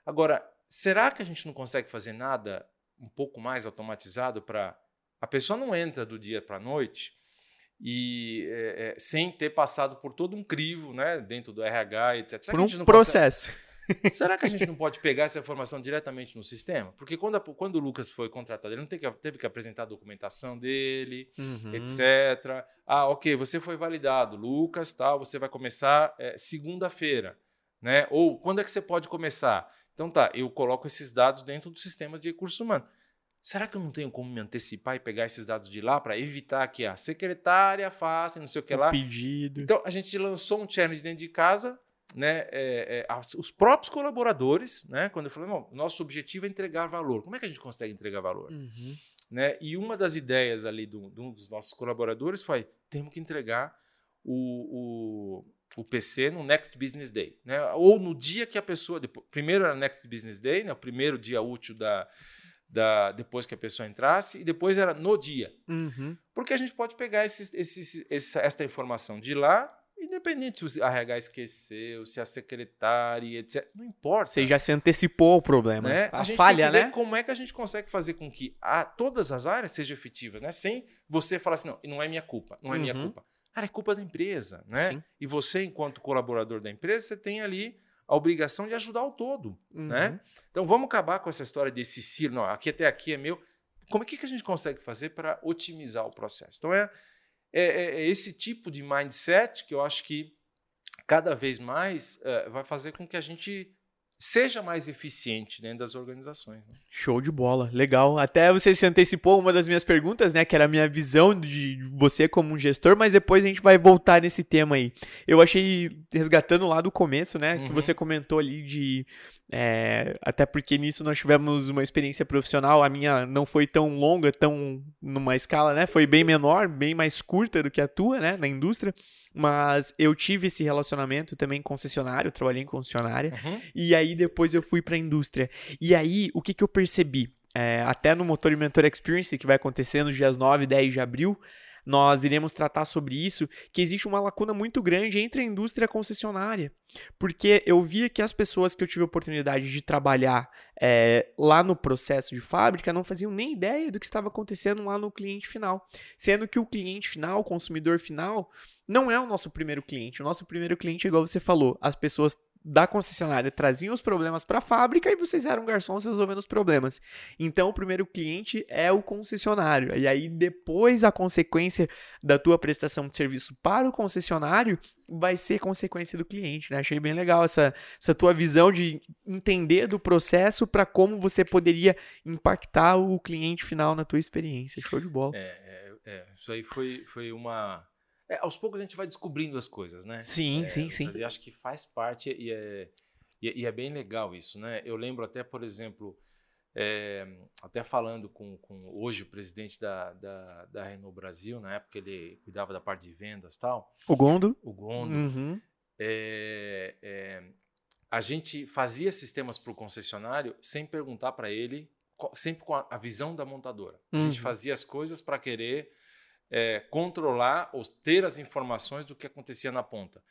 Agora, será que a gente não consegue fazer nada um pouco mais automatizado para a pessoa não entra do dia para a noite e é, é, sem ter passado por todo um crivo, né, dentro do RH, etc. Será Por um processo. consegue- será que a gente não pode pegar essa informação diretamente no sistema? Porque quando, a- quando o Lucas foi contratado, ele não teve que, teve que apresentar a documentação dele, Uhum. etc. Ah, ok, você foi validado, Lucas, tal, você vai começar é, segunda-feira, né? Ou quando é que você pode começar? Então tá, eu coloco esses dados dentro do sistema de recursos humanos. Será que eu não tenho como me antecipar e pegar esses dados de lá para evitar que a secretária faça, não sei o que O lá? pedido. Então a gente lançou um challenge dentro de casa, né? é, é, os próprios colaboradores, né? Quando eu falei, não, nosso objetivo é entregar valor. Como é que a gente consegue entregar valor? Uhum. né? E uma das ideias ali do, de um dos nossos colaboradores foi: temos que entregar o, o, o PC no Next Business Day, né? Ou no dia que a pessoa. Depois, primeiro era Next Business Day, né? O primeiro dia útil da, da, depois que a pessoa entrasse, e depois era no dia. Uhum. Porque a gente pode pegar esses, esses, essa, esta informação de lá, independente se o RH esqueceu, se a secretária, etc. Não importa Você já se antecipou ao problema. né? A, gente falha, né? Como é que a gente consegue fazer com que a, todas as áreas sejam efetivas, né? Sem você falar assim, não, não é minha culpa, não é minha Uhum. culpa. Cara, é culpa da empresa, né? Sim. E você, enquanto colaborador da empresa, você tem ali a obrigação de ajudar o todo, né? Uhum. Então vamos acabar com essa história desse silo, não, aqui até aqui é meu. Como é que, a gente consegue fazer para otimizar o processo? Então é, é, é esse tipo de mindset que eu acho que cada vez mais eh, vai fazer com que a gente seja mais eficiente dentro das organizações. né? Show de bola, legal. Até você se antecipou uma das minhas perguntas, né? Que era a minha visão de você como um gestor, mas depois a gente vai voltar nesse tema aí. Eu achei, resgatando lá do começo, né? Que Uhum. você comentou ali de. É, até porque nisso nós tivemos uma experiência profissional, a minha não foi tão longa, tão numa escala, né? Foi bem menor, bem mais curta do que a tua, né? Na indústria. Mas eu tive esse relacionamento também concessionário, trabalhei em concessionária. E aí depois eu fui para a indústria. E aí, o que, que eu percebi? É, até no Motor e Mentor Experience, que vai acontecer nos dias 9 e 10 de abril, nós iremos tratar sobre isso, que existe uma lacuna muito grande entre a indústria e a concessionária. Porque eu via que as pessoas que eu tive a oportunidade de trabalhar é, lá no processo de fábrica não faziam nem ideia do que estava acontecendo lá no cliente final. Sendo que o cliente final, o consumidor final, não é o nosso primeiro cliente. O nosso primeiro cliente, igual você falou, as pessoas da concessionária traziam os problemas para a fábrica e vocês eram garçons resolvendo os problemas. Então, o primeiro cliente é o concessionário. E aí, depois, a consequência da tua prestação de serviço para o concessionário vai ser consequência do cliente. Né? Achei bem legal essa, essa tua visão de entender do processo para como você poderia impactar o cliente final na tua experiência. Show de bola. É, é, é. isso aí foi, foi uma é, aos poucos a gente vai descobrindo as coisas, né? Sim, é, sim, sim. Eu acho que faz parte e é, e, é bem legal isso, né? Eu lembro até, por exemplo, é, até falando com, com, hoje o presidente da, da, da, Renault Brasil, na época ele cuidava da parte de vendas e tal. O Gondo. O Gondo. Uhum. É, é, a gente fazia sistemas para o concessionário sem perguntar para ele, sempre com a, a, visão da montadora. A gente uhum. fazia as coisas para querer é, controlar ou ter as informações do que acontecia na ponta.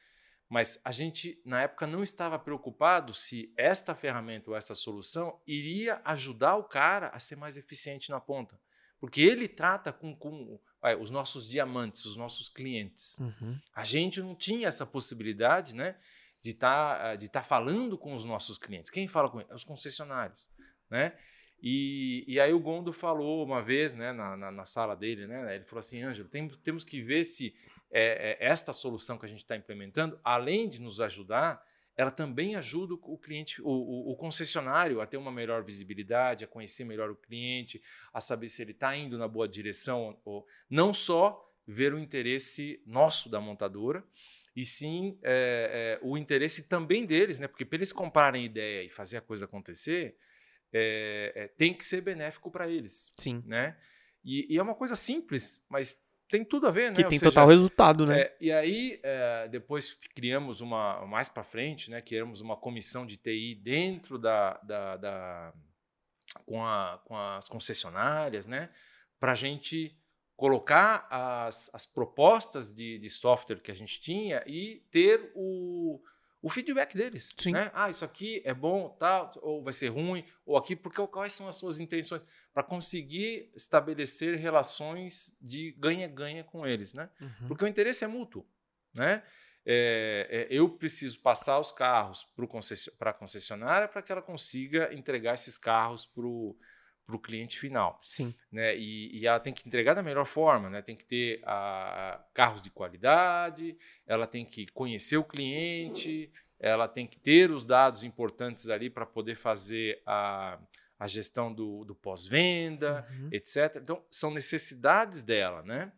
Mas a gente, na época, não estava preocupado se esta ferramenta ou esta solução iria ajudar o cara a ser mais eficiente na ponta. Porque ele trata com, com vai, os nossos diamantes, os nossos clientes. Uhum. A gente não tinha essa possibilidade né, de estar tá, de tá falando com os nossos clientes. Quem fala com eles? Os concessionários. Né? E, e aí o Gondo falou uma vez, né, na, na, na sala dele, né, ele falou assim, Ângelo, tem, temos que ver se é, é, esta solução que a gente está implementando, além de nos ajudar, ela também ajuda o cliente, o, o, o, concessionário a ter uma melhor visibilidade, a conhecer melhor o cliente, a saber se ele está indo na boa direção, ou não só ver o interesse nosso da montadora, e sim é, é, o interesse também deles, né? Porque para eles comprarem ideia e fazer a coisa acontecer, é, é, tem que ser benéfico para eles. Sim. Né? E, e, é uma coisa simples, mas tem tudo a ver, né? Que tem seja, total resultado, né? É, e aí, é, depois criamos uma, mais para frente, né? Criamos uma comissão de TI dentro da, da, da com, a, com as concessionárias, né? Para a gente colocar as, as propostas de, de software que a gente tinha e ter o, o feedback deles. Sim. Né? Ah, isso aqui é bom, tal, ou vai ser ruim, ou aqui, porque quais são as suas intenções? Para conseguir estabelecer relações de ganha-ganha com eles. Né? Uhum. Porque o interesse é mútuo. Né? É, é, eu preciso passar os carros para a concessionária para que ela consiga entregar esses carros para o para o cliente final. Sim. Né? E, e, ela tem que entregar da melhor forma, né? tem que ter a, carros de qualidade, ela tem que conhecer o cliente, ela tem que ter os dados importantes ali para poder fazer a, a gestão do, do pós-venda, uhum. etc. Então, são necessidades dela, né?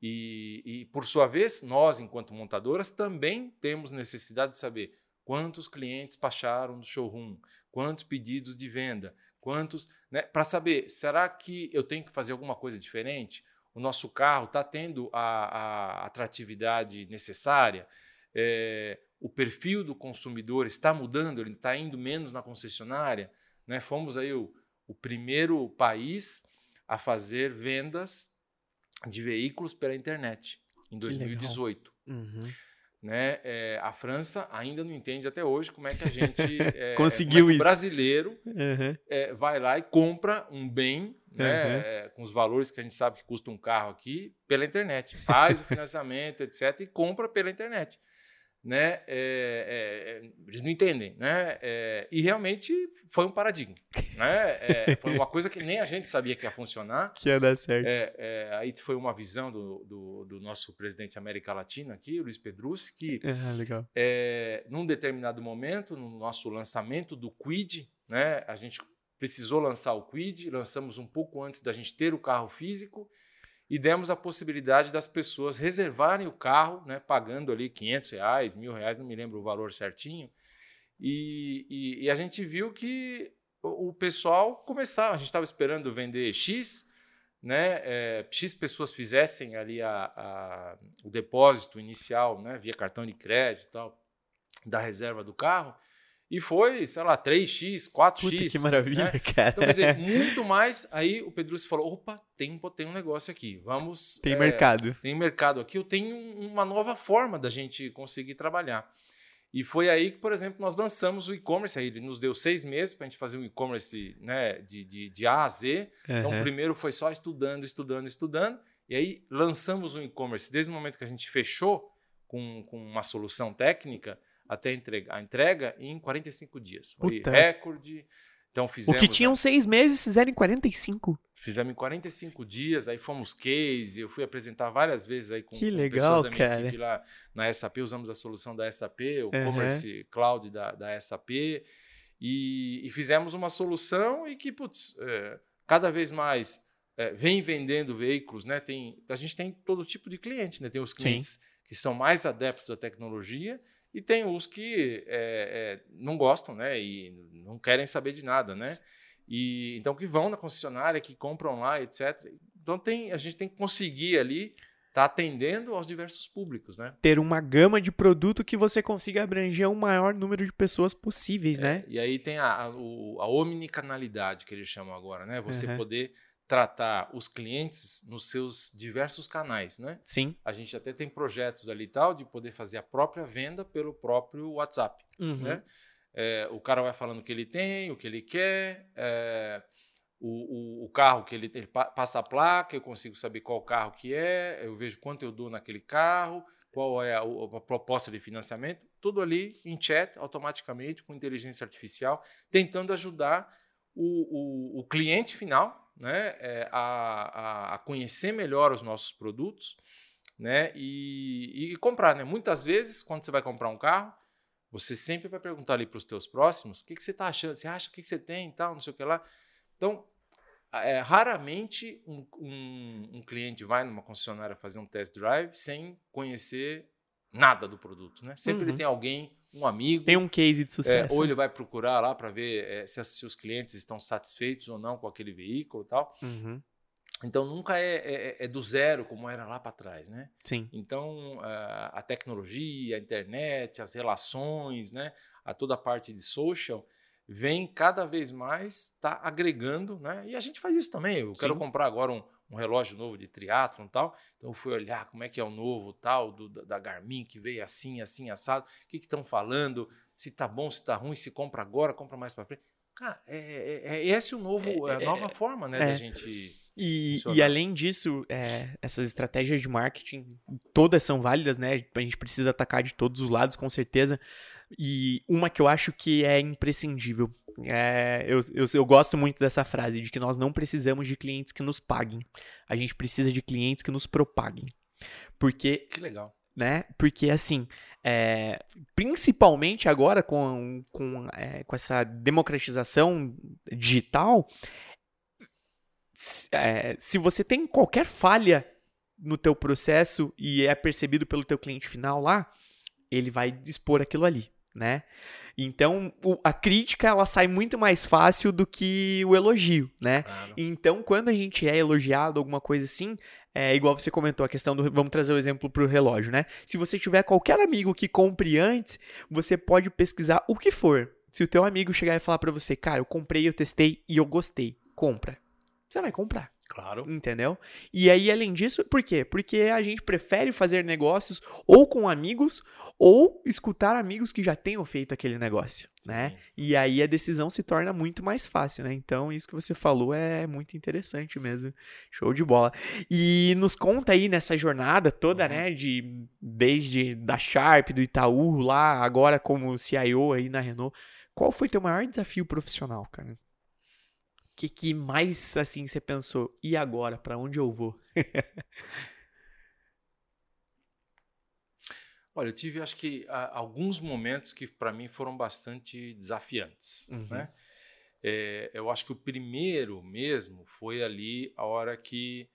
E, e, por sua vez, nós, enquanto montadoras, também temos necessidade de saber quantos clientes baixaram do showroom, quantos pedidos de venda, quantos, né, para saber, será que eu tenho que fazer alguma coisa diferente? O nosso carro está tendo a, a, atratividade necessária? É, o perfil do consumidor está mudando? Ele está indo menos na concessionária? Né? Fomos aí o, o primeiro país a fazer vendas de veículos pela internet em 2018. Uhum. Né? É, a França ainda não entende até hoje como é que a gente é, conseguiu é isso. Brasileiro uhum. vai lá e compra um bem né, uhum. com os valores que a gente sabe que custa um carro aqui pela internet, faz o financiamento, etc, e compra pela internet né, é, é, eles não entendem, né, é, e realmente foi um paradigma, né, é, foi uma coisa que nem a gente sabia que ia funcionar. Que ia dar certo. É, é, aí foi uma visão do, do, do, nosso presidente América Latina aqui, Luiz Pedrucci, que legal. num determinado momento, no nosso lançamento do Quid, né, a gente precisou lançar o Quid, lançamos um pouco antes da gente ter o carro físico, e demos a possibilidade das pessoas reservarem o carro, né, pagando ali 500 reais, mil reais, não me lembro o valor certinho. E, e, e a gente viu que o, pessoal começava, a gente estava esperando vender X, né, é, X pessoas fizessem ali a, a, o depósito inicial, né, via cartão de crédito e tal, da reserva do carro, E foi, sei lá, 3x, 4x. Puta, que maravilha, né? cara. Então, quer dizer, muito mais. Aí o Pedro falou: opa, tem, tem um negócio aqui. Vamos. Tem é, mercado. Tem mercado aqui. Eu tenho uma nova forma da gente conseguir trabalhar. E foi aí que, por exemplo, nós lançamos o e-commerce. Aí ele nos deu seis meses para a gente fazer um e-commerce né, de, de, de A a Z. Uhum. Então, primeiro foi só estudando, estudando, estudando. E aí lançamos um e-commerce. Desde o momento que a gente fechou com, com uma solução técnica, até entrega, a entrega em 45 dias. Foi recorde. Então fizemos. O que tinham seis meses fizeram em 45. Fizemos em 45 dias, aí fomos case, eu fui apresentar várias vezes aí com, que com legal, pessoas da minha cara. equipe lá na SAP, usamos a solução da SAP, o uhum. Commerce Cloud da, da SAP, e, e, fizemos uma solução e que, putz, é, cada vez mais é, vem vendendo veículos, né? Tem, a gente tem todo tipo de cliente, né? Tem os clientes Sim. que são mais adeptos à tecnologia e tem os que é, é, não gostam, né? E não querem saber de nada, né? E então que vão na concessionária, que compram lá, etc. Então tem, a gente tem que conseguir ali estar tá atendendo aos diversos públicos, né? Ter uma gama de produto que você consiga abranger o maior número de pessoas possíveis, é, né? E aí tem a, a, a omnicanalidade que eles chamam agora, né? Você uhum. poder tratar os clientes nos seus diversos canais, né? Sim. A gente até tem projetos ali tal de poder fazer a própria venda pelo próprio WhatsApp, uhum. né? É, o cara vai falando o que ele tem, o que ele quer, é, o, o, o, carro que ele, ele passa a placa, eu consigo saber qual carro que é, eu vejo quanto eu dou naquele carro, qual é a, a proposta de financiamento, tudo ali em chat, automaticamente, com inteligência artificial, tentando ajudar o, o cliente final né, é, a, a, conhecer melhor os nossos produtos né, e, e comprar. Né? Muitas vezes, quando você vai comprar um carro, você sempre vai perguntar ali para os teus próximos o que, que você está achando, você acha o que, que você tem e tal, não sei o que lá. Então, é, raramente um, um, um, cliente vai numa concessionária fazer um test drive sem conhecer nada do produto. Né? Sempre uhum. ele tem alguém um amigo. Tem um case de sucesso. É, ou ele vai procurar lá para ver é, se, se, os clientes estão satisfeitos ou não com aquele veículo e tal. Uhum. Então nunca é, é, é, do zero como era lá para trás, né? Sim. Então a, a tecnologia, a internet, as relações, né? A toda a parte de social vem cada vez mais tá agregando, né? E a gente faz isso também. Eu Sim. quero comprar agora um, um relógio novo de triatlon e tal. Então eu fui olhar como é que é o novo tal do, da Garmin que veio assim, assim, assado. O que estão falando? Se tá bom, se tá ruim, se compra agora, compra mais para frente. Cara, é, é, é, esse o novo, é, é a nova forma, né, da é. gente. E, e, além disso, é, essas estratégias de marketing, todas são válidas, né? A gente precisa atacar de todos os lados, com certeza. E uma que eu acho que é imprescindível. É, eu, eu, eu, gosto muito dessa frase, de que nós não precisamos de clientes que nos paguem. A gente precisa de clientes que nos propaguem. Porque. Que legal. Né? Porque, assim, é, principalmente agora com, com, é, com essa democratização digital, é, se você tem qualquer falha no teu processo e é percebido pelo teu cliente final lá, ele vai dispor aquilo ali né? Então, o, a crítica ela sai muito mais fácil do que o elogio, né? Claro. Então, quando a gente é elogiado, alguma coisa assim, é igual você comentou a questão do. Vamos trazer o exemplo para o relógio, né? Se você tiver qualquer amigo que compre antes, você pode pesquisar o que for. Se o teu amigo chegar e falar para você, cara, eu comprei, eu testei e eu gostei, compra. Você vai comprar. Claro. Entendeu? E aí, além disso, por quê? Porque a gente prefere fazer negócios ou com amigos ou escutar amigos que já tenham feito aquele negócio, né? Sim. E aí a decisão se torna muito mais fácil, né? Então, isso que você falou é muito interessante mesmo. Show de bola. E nos conta aí nessa jornada toda, uhum. né, de desde da Sharp, do Itaú lá, agora como CIO aí na Renault, qual foi teu maior desafio profissional, cara? O que, que mais assim você pensou? E agora, para onde eu vou? Olha, eu tive, acho que, alguns momentos que para mim foram bastante desafiantes. Uhum. Né? É, eu acho que o primeiro mesmo foi ali a hora que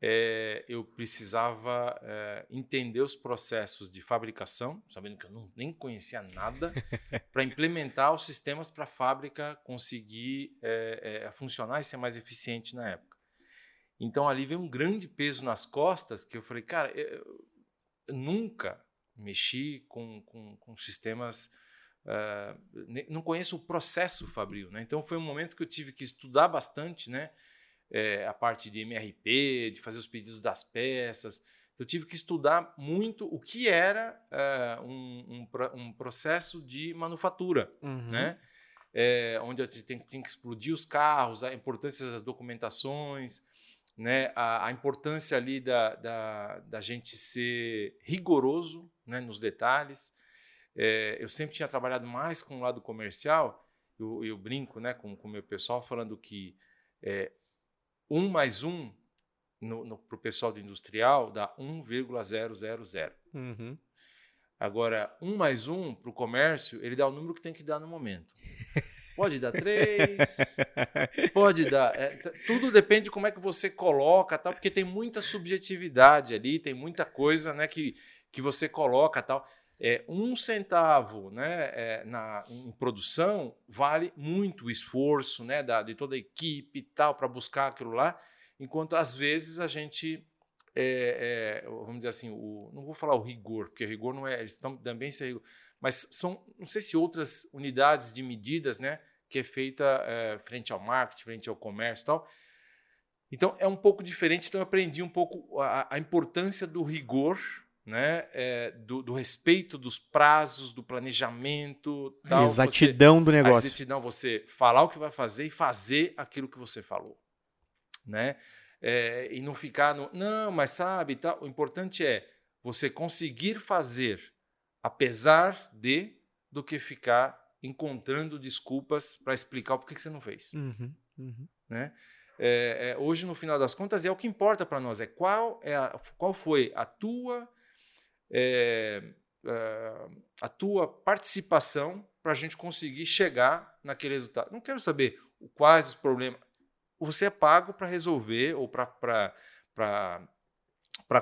é, eu precisava é, entender os processos de fabricação, sabendo que eu não, nem conhecia nada, para implementar os sistemas para a fábrica conseguir é, funcionar e ser mais eficiente na época. Então ali veio um grande peso nas costas que eu falei, cara, eu, eu nunca mexi com, com, com sistemas uh, não conheço o processo fabril, né? Então foi um momento que eu tive que estudar bastante, né? É, a parte de MRP, de fazer os pedidos das peças. Eu tive que estudar muito o que era uh, um, um, um, processo de manufatura, uhum. né? É, onde eu tenho, tenho, que explodir os carros, a importância das documentações, né? a, a importância ali da, da, da, gente ser rigoroso né? nos detalhes. É, eu sempre tinha trabalhado mais com o lado comercial, eu, eu brinco né, com o meu pessoal falando que é, um mais um para o pessoal do industrial dá 1,000. Uhum. Agora, um mais um para o comércio, ele dá o número que tem que dar no momento. Pode dar três, pode dar. É, tudo depende de como é que você coloca, tal, porque tem muita subjetividade ali, tem muita coisa né, que, que você coloca tal. É, um centavo né, é, na, em produção vale muito o esforço né, da, de toda a equipe e tal para buscar aquilo lá, enquanto às vezes a gente, é, é, vamos dizer assim, o, não vou falar o rigor, porque rigor não é, eles também sem rigor, mas são, não sei se outras unidades de medidas né, que é feita é, frente ao marketing, frente ao comércio e tal. Então é um pouco diferente, então eu aprendi um pouco a, a importância do rigor né, é, do, do, respeito dos prazos, do planejamento. Tal, exatidão você, do negócio. A exatidão, você falar o que vai fazer e fazer aquilo que você falou. Né? É, e não ficar no. Não, mas sabe, tal. o importante é você conseguir fazer, apesar de, do que ficar encontrando desculpas para explicar o porquê que você não fez. Uhum, uhum. Né? É, é, hoje, no final das contas, é o que importa para nós, é qual, é a, qual foi a tua é, é, a tua participação para a gente conseguir chegar naquele resultado. Não quero saber quais os problemas. Você é pago para resolver ou para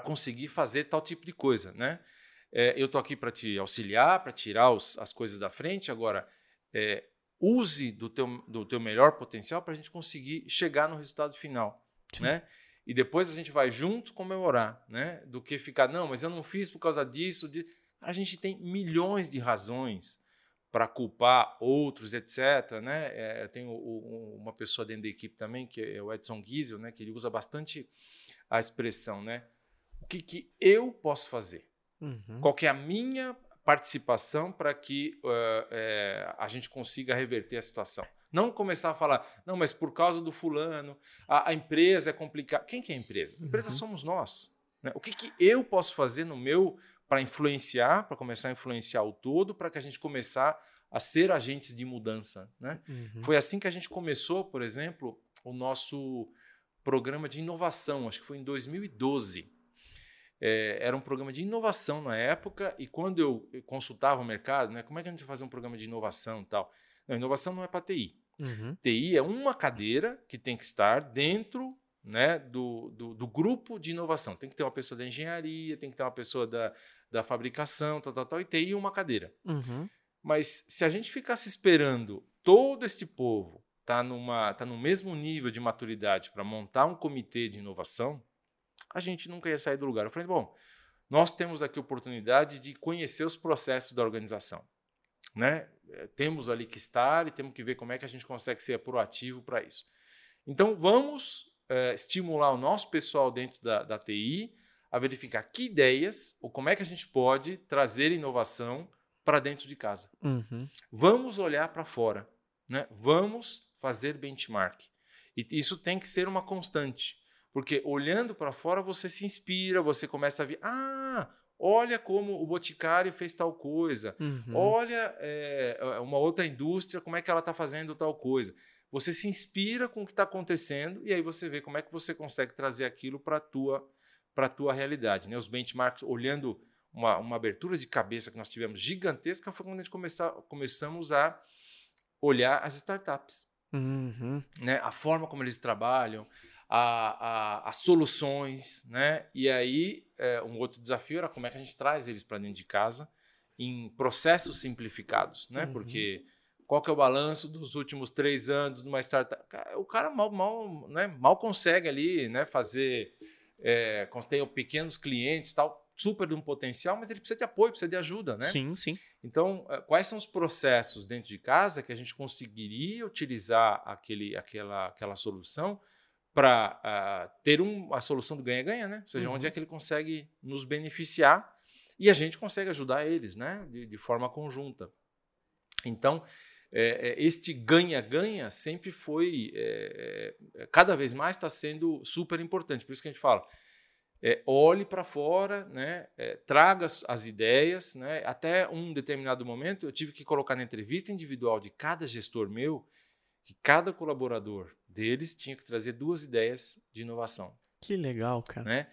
conseguir fazer tal tipo de coisa. Né? É, eu estou aqui para te auxiliar, para tirar os, as coisas da frente. Agora, é, use do teu, do teu melhor potencial para a gente conseguir chegar no resultado final. Né? E depois a gente vai juntos comemorar, né? Do que ficar, não, mas eu não fiz por causa disso. De... A gente tem milhões de razões para culpar outros, etc. Né? É, eu tenho uma pessoa dentro da equipe também, que é o Edson Giesel, né? que ele usa bastante a expressão, né? O que, que eu posso fazer? Uhum. Qual é a minha participação para que uh, a gente consiga reverter a situação? Não começar a falar, não, mas por causa do fulano, a, a empresa é complicada. Quem que é a empresa? A empresa uhum. somos nós. Né? O que, que eu posso fazer no meu para influenciar, para começar a influenciar o todo, para que a gente começar a ser agentes de mudança. Né? Uhum. Foi assim que a gente começou, por exemplo, o nosso programa de inovação, acho que foi em 2012. É, era um programa de inovação na época, e quando eu consultava o mercado, né, como é que a gente vai fazer um programa de inovação e tal? Não, inovação não é para TI. Uhum. TI é uma cadeira que tem que estar dentro né, do, do, do, grupo de inovação. Tem que ter uma pessoa da engenharia, tem que ter uma pessoa da, da fabricação, tal, tal, tal, e TI uma cadeira. Uhum. Mas se a gente ficasse esperando todo este povo tá numa tá no mesmo nível de maturidade para montar um comitê de inovação, a gente nunca ia sair do lugar. Eu falei, bom, nós temos aqui a oportunidade de conhecer os processos da organização. Né? É, temos ali que estar e temos que ver como é que a gente consegue ser proativo para isso. Então, vamos é, estimular o nosso pessoal dentro da, da TI a verificar que ideias ou como é que a gente pode trazer inovação para dentro de casa. Uhum. Vamos olhar para fora, né? vamos fazer benchmark. E isso tem que ser uma constante, porque olhando para fora você se inspira, você começa a ver, ah, Olha como o Boticário fez tal coisa. Uhum. Olha é, uma outra indústria, como é que ela está fazendo tal coisa. Você se inspira com o que está acontecendo e aí você vê como é que você consegue trazer aquilo para a tua, tua realidade. Né? Os benchmarks, olhando uma, uma abertura de cabeça que nós tivemos gigantesca, foi quando a gente começar, começamos a olhar as startups. Uhum. Né? A forma como eles trabalham, a, a, as soluções, né? E aí, é, um outro desafio era como é que a gente traz eles para dentro de casa em processos simplificados, né? Uhum. Porque qual que é o balanço dos últimos três anos numa startup? O cara mal, mal, né? mal consegue ali, né? Fazer, é, tem pequenos clientes tal. super de um potencial, mas ele precisa de apoio, precisa de ajuda, né? Sim, sim. Então, eh, quais são os processos dentro de casa que a gente conseguiria utilizar aquele, aquela, aquela solução para uh, ah, ter um, a solução do ganha-ganha, né? Ou seja, uhum. onde é que ele consegue nos beneficiar e a gente consegue ajudar eles, né? De, de forma conjunta. Então, é, este ganha-ganha sempre foi, é, cada vez mais está sendo super importante. Por isso que a gente fala, é, olhe para fora, né, é, traga as, as, ideias. Né, até um determinado momento, eu tive que colocar na entrevista individual de cada gestor meu que cada colaborador deles tinha que trazer duas ideias de inovação. Que legal, cara. Né?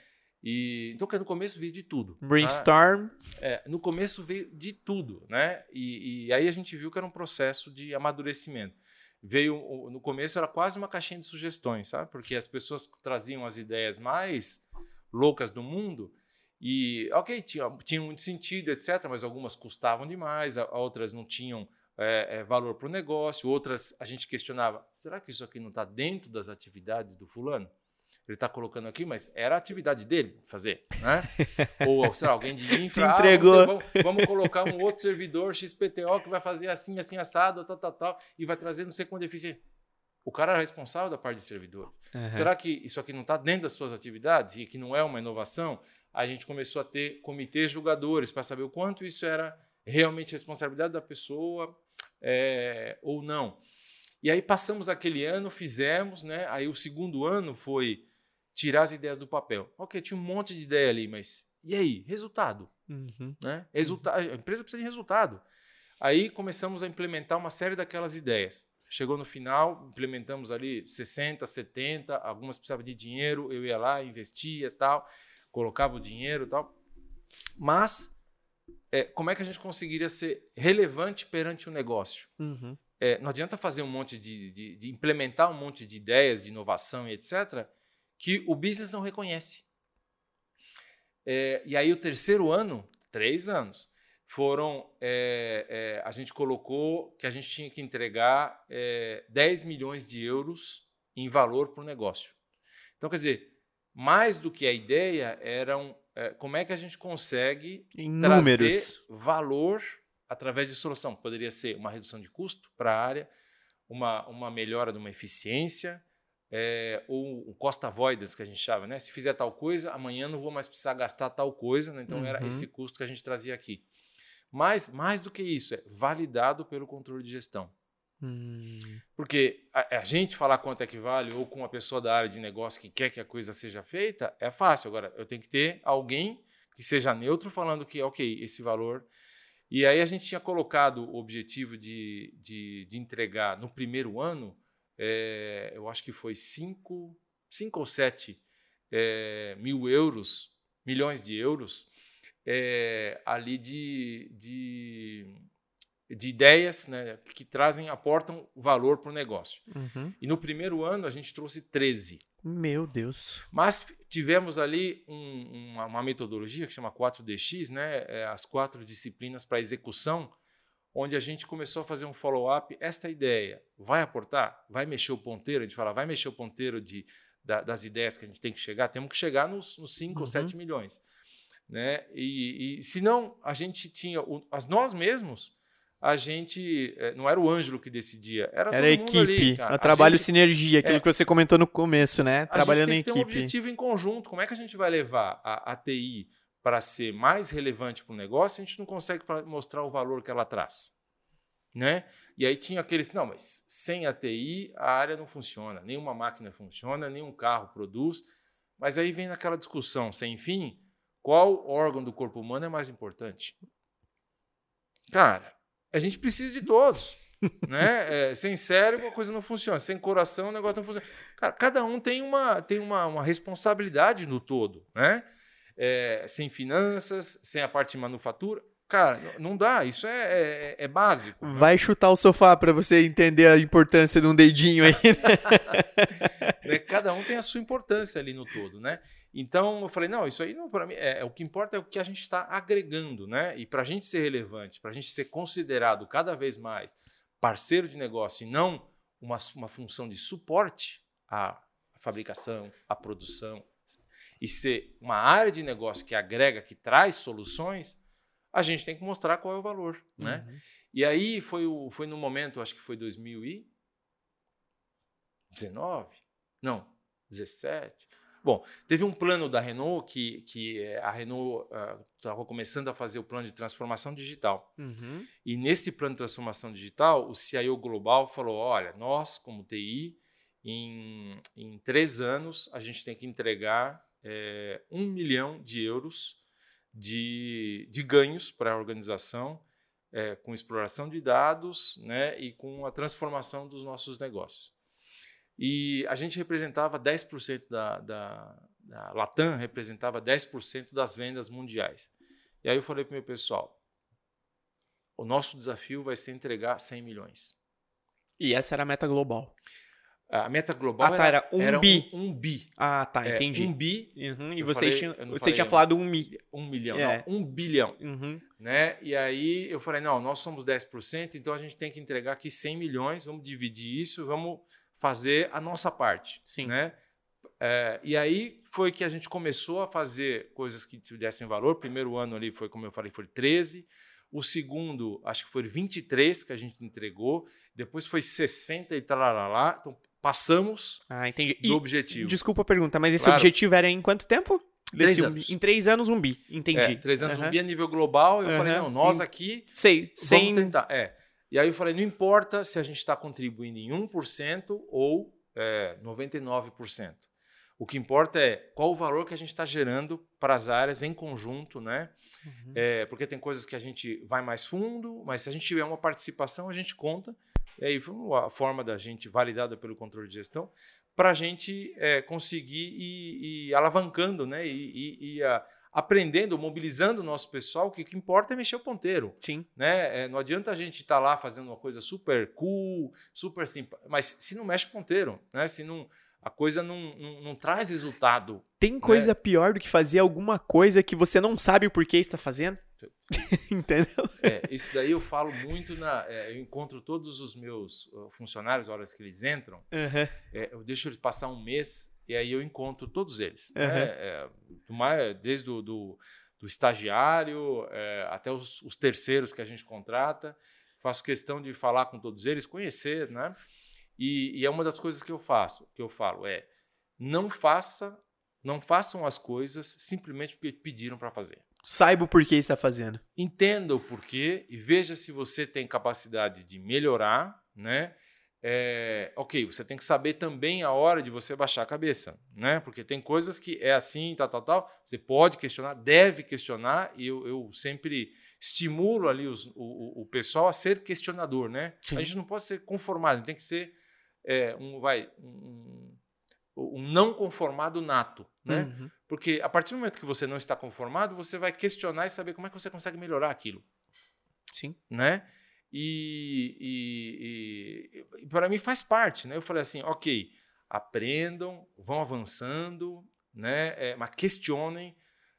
E, então, no começo veio de tudo. Tá? Brainstorm. Tá? É, no começo veio de tudo, né? E, e, aí a gente viu que era um processo de amadurecimento. Veio no começo era quase uma caixinha de sugestões, sabe? Porque as pessoas traziam as ideias mais loucas do mundo e, ok, tinha, tinha muito sentido, etc., mas algumas custavam demais, outras não tinham é, é, valor para o negócio, outras a gente questionava: será que isso aqui não está dentro das atividades do fulano? Ele está colocando aqui, mas era a atividade dele fazer, né? Ou, sei lá, alguém de infra, Se entregou. Ah, vamos, vamos, colocar um outro servidor XPTO que vai fazer assim, assim, assado, tal, tal, tal, e vai trazer não sei quanto eficiência. O cara é responsável da parte de servidor. Uhum. Será que isso aqui não está dentro das suas atividades e que não é uma inovação? A gente começou a ter comitês julgadores para saber o quanto isso era realmente responsabilidade da pessoa é, ou não. E aí passamos aquele ano, fizemos, né? Aí o segundo ano foi tirar as ideias do papel. Ok, tinha um monte de ideia ali, mas e aí? Resultado. Uhum. Né? Resulta a empresa precisa de resultado. Aí começamos a implementar uma série daquelas ideias. Chegou no final, implementamos ali 60, 70, algumas precisavam de dinheiro, eu ia lá, investia tal, colocava o dinheiro tal. Mas é, como é que a gente conseguiria ser relevante perante o negócio? Uhum. É, não adianta fazer um monte de, de, de, implementar um monte de ideias de inovação e etc., que o business não reconhece. É, e aí o terceiro ano, três anos, foram. É, é, a gente colocou que a gente tinha que entregar é, 10 milhões de euros em valor para o negócio. Então, quer dizer, mais do que a ideia, eram como é que a gente consegue em trazer números. valor através de solução. Poderia ser uma redução de custo para a área, uma, uma melhora de uma eficiência, é, ou o cost avoidance que a gente chama, né? Se fizer tal coisa, amanhã não vou mais precisar gastar tal coisa, né? então uhum. era esse custo que a gente trazia aqui. Mas, mais do que isso, é validado pelo controle de gestão. Hum. Porque a, a, gente falar quanto é que vale, ou com uma pessoa da área de negócio que quer que a coisa seja feita, é fácil. Agora, eu tenho que ter alguém que seja neutro falando que, ok, esse valor. E aí a gente tinha colocado o objetivo de, de, de entregar no primeiro ano, é, eu acho que foi 5 ou 7 é, mil euros, milhões de euros, é, ali de, de, de ideias né, que trazem, aportam valor para o negócio. Uhum. E no primeiro ano a gente trouxe 13. Meu Deus. Mas tivemos ali um, uma, uma, metodologia que chama 4DX, né, é, as quatro disciplinas para execução, onde a gente começou a fazer um follow-up. Esta ideia vai aportar? Vai mexer o ponteiro? A gente fala, vai mexer o ponteiro de, da, das ideias que a gente tem que chegar? Temos que chegar nos, nos 5 uhum. ou 7 milhões. Né? E, e se não, a gente tinha, as nós mesmos, a gente eh, não era o Ângelo que decidia, era, era a equipe, ali, o trabalho gente, sinergia, aquilo é, que você comentou no começo, né? Trabalhando em equipe. A gente tem um objetivo em conjunto. Como é que a gente vai levar a, a TI para ser mais relevante para o negócio? A gente não consegue mostrar o valor que ela traz, né? E aí tinha aqueles, não, mas sem a TI a área não funciona, nenhuma máquina funciona, nenhum carro produz. Mas aí vem naquela discussão sem fim, qual órgão do corpo humano é mais importante? Cara, a gente precisa de todos. né? É, sem cérebro a coisa não funciona, sem coração o negócio não funciona. Cara, cada um tem uma, tem uma, uma responsabilidade no todo. Né? É, sem finanças, sem a parte de manufatura. Cara, não dá, isso é, é, é básico. Né? Vai chutar o sofá para você entender a importância de um dedinho aí. Né? Cada um tem a sua importância ali no todo, né? Então eu falei, não, isso aí não para mim é, é, o que importa é o que a gente está agregando, né? E para a gente ser relevante, para a gente ser considerado cada vez mais parceiro de negócio e não uma, uma função de suporte à fabricação, à produção, e ser uma área de negócio que agrega, que traz soluções, a gente tem que mostrar qual é o valor, né? Uhum. E aí foi, o, foi no momento, acho que foi 2019, não, 17. Bom, teve um plano da Renault que, que a Renault estava uh, começando a fazer o plano de transformação digital. Uhum. E nesse plano de transformação digital, o CIO global falou: olha, nós, como TI, em, em três anos, a gente tem que entregar é, um milhão de euros de, de ganhos para a organização, é, com exploração de dados né, e com a transformação dos nossos negócios. E a gente representava 10% da, da, da Latam, representava 10% das vendas mundiais. E aí eu falei para o meu pessoal, o nosso desafio vai ser entregar 100 milhões. E essa era a meta global. A meta global ah, tá, era, um era bi. Um, um, bi. Ah, tá, é, entendi. Um bi. Uhum, e vocês tinham, não você tinha falado um mi. Um milhão, É. não, um bilhão. Uhum. Né? E aí eu falei, não, nós somos 10%, então a gente tem que entregar aqui 100 milhões, vamos dividir isso, vamos fazer a nossa parte. Sim. Né? É, e aí foi que a gente começou a fazer coisas que tivessem valor. O primeiro ano ali foi, como eu falei, foi 13. O segundo, acho que foi 23 que a gente entregou. Depois foi 60 e tal. Então passamos Ah, entendi. do E, objetivo. desculpa a pergunta, mas esse Claro. objetivo era em quanto tempo? Três um anos. Em três anos, um bi. Entendi. É, três anos Aham. um bi a nível global. Eu falei, Aham. não, nós Em- aqui Sei, sem... Vamos tentar. É. E aí eu falei, não importa se a gente está contribuindo em 1% ou é, 99%. O que importa é qual o valor que a gente está gerando para as áreas em conjunto, né? Uhum. É, porque tem coisas que a gente vai mais fundo, mas se a gente tiver uma participação, a gente conta. E aí foi a forma da gente, validada pelo controle de gestão, para a gente é, conseguir ir, ir alavancando, né? E, ah, aprendendo, mobilizando o nosso pessoal. O que, que importa é mexer o ponteiro Sim. né? É, não adianta a gente estar lá fazendo uma coisa super cool, super simples, mas se não mexe o ponteiro, né? Se não a coisa não, não, não traz resultado. Tem coisa pior do que fazer alguma coisa que você não sabe o porquê está fazendo? Entendeu? É, isso daí eu falo muito na, é, eu encontro todos os meus uh, funcionários, horas que eles entram, Aham. é, eu deixo eles passar um mês e aí eu encontro todos eles, né? Aham. É, desde do, do, do estagiário é, até os, os terceiros que a gente contrata. Faço questão de falar com todos eles, conhecer, né? E, e é uma das coisas que eu faço, que eu falo é não faça, não façam as coisas simplesmente porque pediram para fazer. Saiba o porquê está fazendo. Entenda o porquê e veja se você tem capacidade de melhorar, né? É, ok, você tem que saber também a hora de você baixar a cabeça, né? Porque tem coisas que é assim, tal, tal, tal. Você pode questionar, deve questionar, e eu, eu sempre estimulo ali os- o, o- pessoal a ser questionador, né? Sim. A gente não pode ser conformado, tem que ser é, um, vai, um, um não conformado nato, né? Uhum. Porque a partir do momento que você não está conformado, você vai questionar e saber como é que você consegue melhorar aquilo, Sim. né? E, e- e- para mim faz parte, né? Eu falei assim, ok, aprendam, vão avançando, né? É, mas questionem,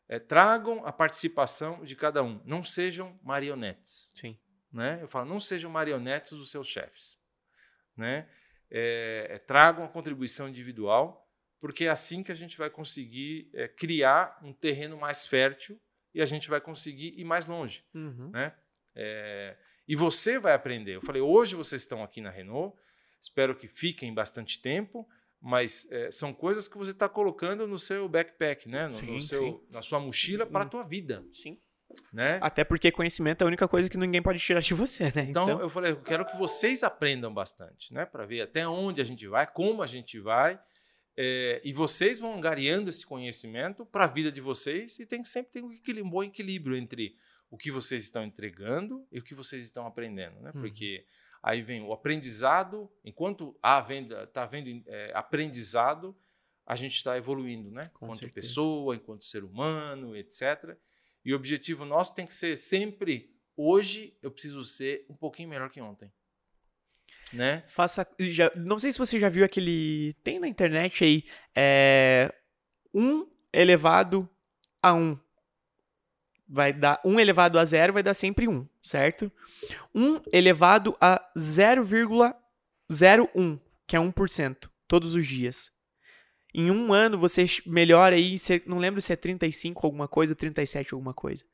é, tragam a participação de cada um, não sejam marionetes, Sim. né? Eu falo, não sejam marionetes dos seus chefes, né? É, é, tragam a contribuição individual, porque é assim que a gente vai conseguir é, criar um terreno mais fértil e a gente vai conseguir ir mais longe, Uhum. né? É, e você vai aprender. Eu falei, hoje vocês estão aqui na Renault, espero que fiquem bastante tempo, mas é, são coisas que você está colocando no seu backpack, né? No, Sim, no seu, sim. na sua mochila para a tua vida, Sim. Né? Até porque conhecimento é a única coisa que ninguém pode tirar de você, né? Então, eu falei, eu quero que vocês aprendam bastante, né? Para ver até onde a gente vai, como a gente vai. é, e vocês vão angariando esse conhecimento para a vida de vocês e tem que sempre ter um, equilíbrio, um bom equilíbrio entre o que vocês estão entregando e o que vocês estão aprendendo, né? Uhum. Porque aí vem o aprendizado, enquanto há venda, está havendo é, aprendizado, a gente está evoluindo, né? Com enquanto certeza. pessoa, enquanto ser humano, etc. E o objetivo nosso tem que ser sempre hoje eu preciso ser um pouquinho melhor que ontem. Né? Faça. Já, não sei se você já viu aquele. Tem na internet aí. É. 1 elevado a 1. Vai dar 1 elevado a 0 vai dar sempre 1, certo? 1 elevado a 0,01, que é 1%, todos os dias. Em um ano você melhora aí, não lembro se é 35 alguma coisa, 37 alguma coisa.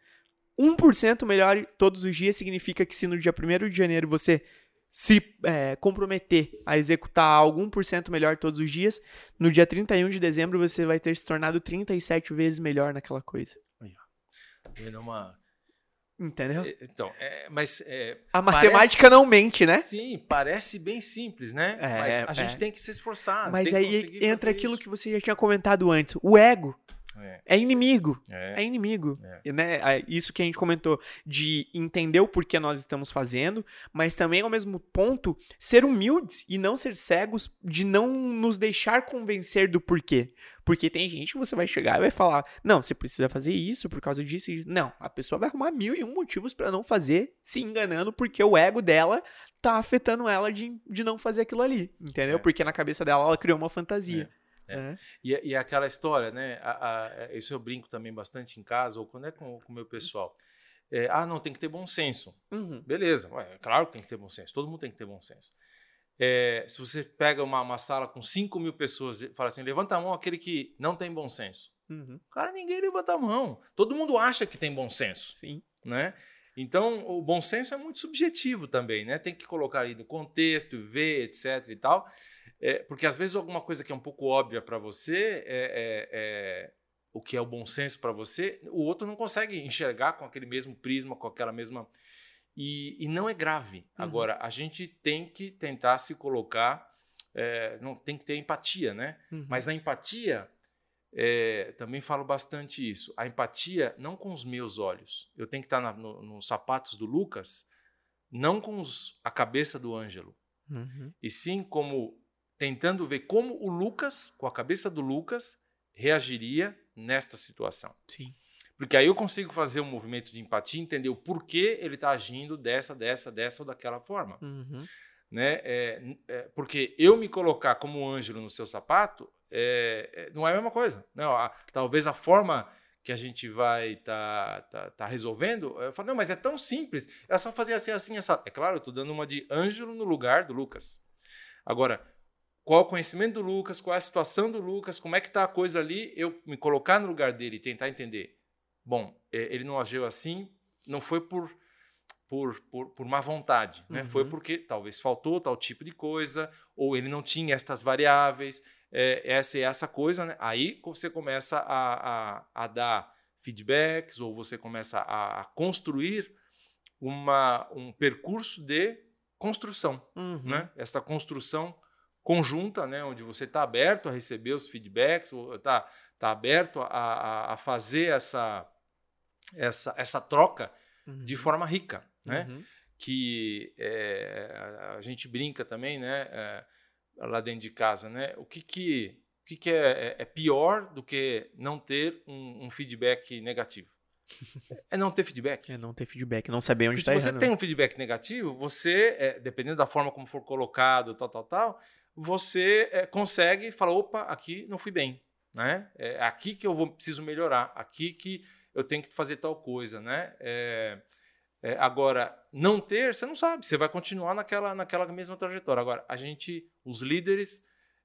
1% melhor todos os dias significa que se no dia 1 de janeiro você se é, comprometer a executar algo 1% melhor todos os dias, no dia 31 de dezembro você vai ter se tornado 37 vezes melhor naquela coisa. Vendo uma. Entendeu? Então, é, mas. É, a matemática parece... não mente, né? Sim, parece bem simples, né? É, mas a gente é. tem que se esforçar. Mas aí entra aquilo isso. que você já tinha comentado antes: o ego. É. é, inimigo. É, é inimigo. É. Né? Isso que a gente comentou, de entender o porquê nós estamos fazendo, mas também, ao mesmo ponto, ser humildes e não ser cegos de não nos deixar convencer do porquê. Porque tem gente que você vai chegar e vai falar: não, você precisa fazer isso por causa disso. Não, a pessoa vai arrumar mil e um motivos para não fazer, se enganando, porque o ego dela tá afetando ela de, de não fazer aquilo ali. Entendeu? É. Porque na cabeça dela ela criou uma fantasia. É. É. E, e aquela história, né? A, a, isso eu brinco também bastante em casa, ou quando é com o meu pessoal. É, ah, não, tem que ter bom senso. Uhum. Beleza, é claro que tem que ter bom senso, todo mundo tem que ter bom senso. É, se você pega uma, uma, sala com 5 mil pessoas e fala assim, levanta a mão aquele que não tem bom senso. Uhum. Cara, ninguém levanta a mão. Todo mundo acha que tem bom senso. Sim. Né? Então, o bom senso é muito subjetivo também, né? Tem que colocar aí no contexto, ver, etc e tal. É, porque às vezes alguma coisa que é um pouco óbvia para você, é, é, é, o que é o bom senso para você, o outro não consegue enxergar com aquele mesmo prisma, com aquela mesma. E, e não é grave. Uhum. Agora, a gente tem que tentar se colocar, é, não tem que ter empatia, né? Uhum. Mas a empatia, é, também falo bastante isso. A empatia não com os meus olhos. Eu tenho que estar na, no, nos sapatos do Lucas, não com os, a cabeça do Ângelo. Uhum. E sim como tentando ver como o Lucas, com a cabeça do Lucas, reagiria nesta situação. Sim. Porque aí eu consigo fazer um movimento de empatia, entender o porquê ele está agindo dessa, dessa, dessa ou daquela forma. Uhum. Né? É, é, porque eu me colocar como um ângelo no seu sapato é, é não é a mesma coisa. Né? A, talvez a forma que a gente vai estar tá, tá, tá resolvendo, eu falo, não, mas é tão simples, é só fazer assim, assim, essa. É claro, eu estou dando uma de ângelo no lugar do Lucas. Agora, qual o conhecimento do Lucas, qual é a situação do Lucas, como é que está a coisa ali, eu me colocar no lugar dele e tentar entender. Bom, é, ele não agiu assim, não foi por por, por, por má vontade, né? Uhum. Foi porque talvez faltou tal tipo de coisa, ou ele não tinha estas variáveis, é, essa e essa coisa, né? Aí você começa a, a, a dar feedbacks, ou você começa a, a, construir uma, um percurso de construção, uhum. né? Esta construção conjunta, né, onde você está aberto a receber os feedbacks, está tá aberto a, a, a, fazer essa, essa, essa troca uhum. de forma rica, né? Uhum. Que é, a gente brinca também, né, é, lá dentro de casa, né? O que que, o que, que é, é, é pior do que não ter um, um feedback negativo? É não ter feedback. É não ter feedback, não saber onde está errando. Se você tem um feedback negativo, você, é, dependendo da forma como for colocado, tal, tal, tal, você é, consegue falar, opa, aqui não fui bem, né? É aqui que eu vou, preciso melhorar, aqui que eu tenho que fazer tal coisa, né? É, é, agora, não ter, você não sabe, você vai continuar naquela, naquela mesma trajetória. Agora, a gente, os líderes,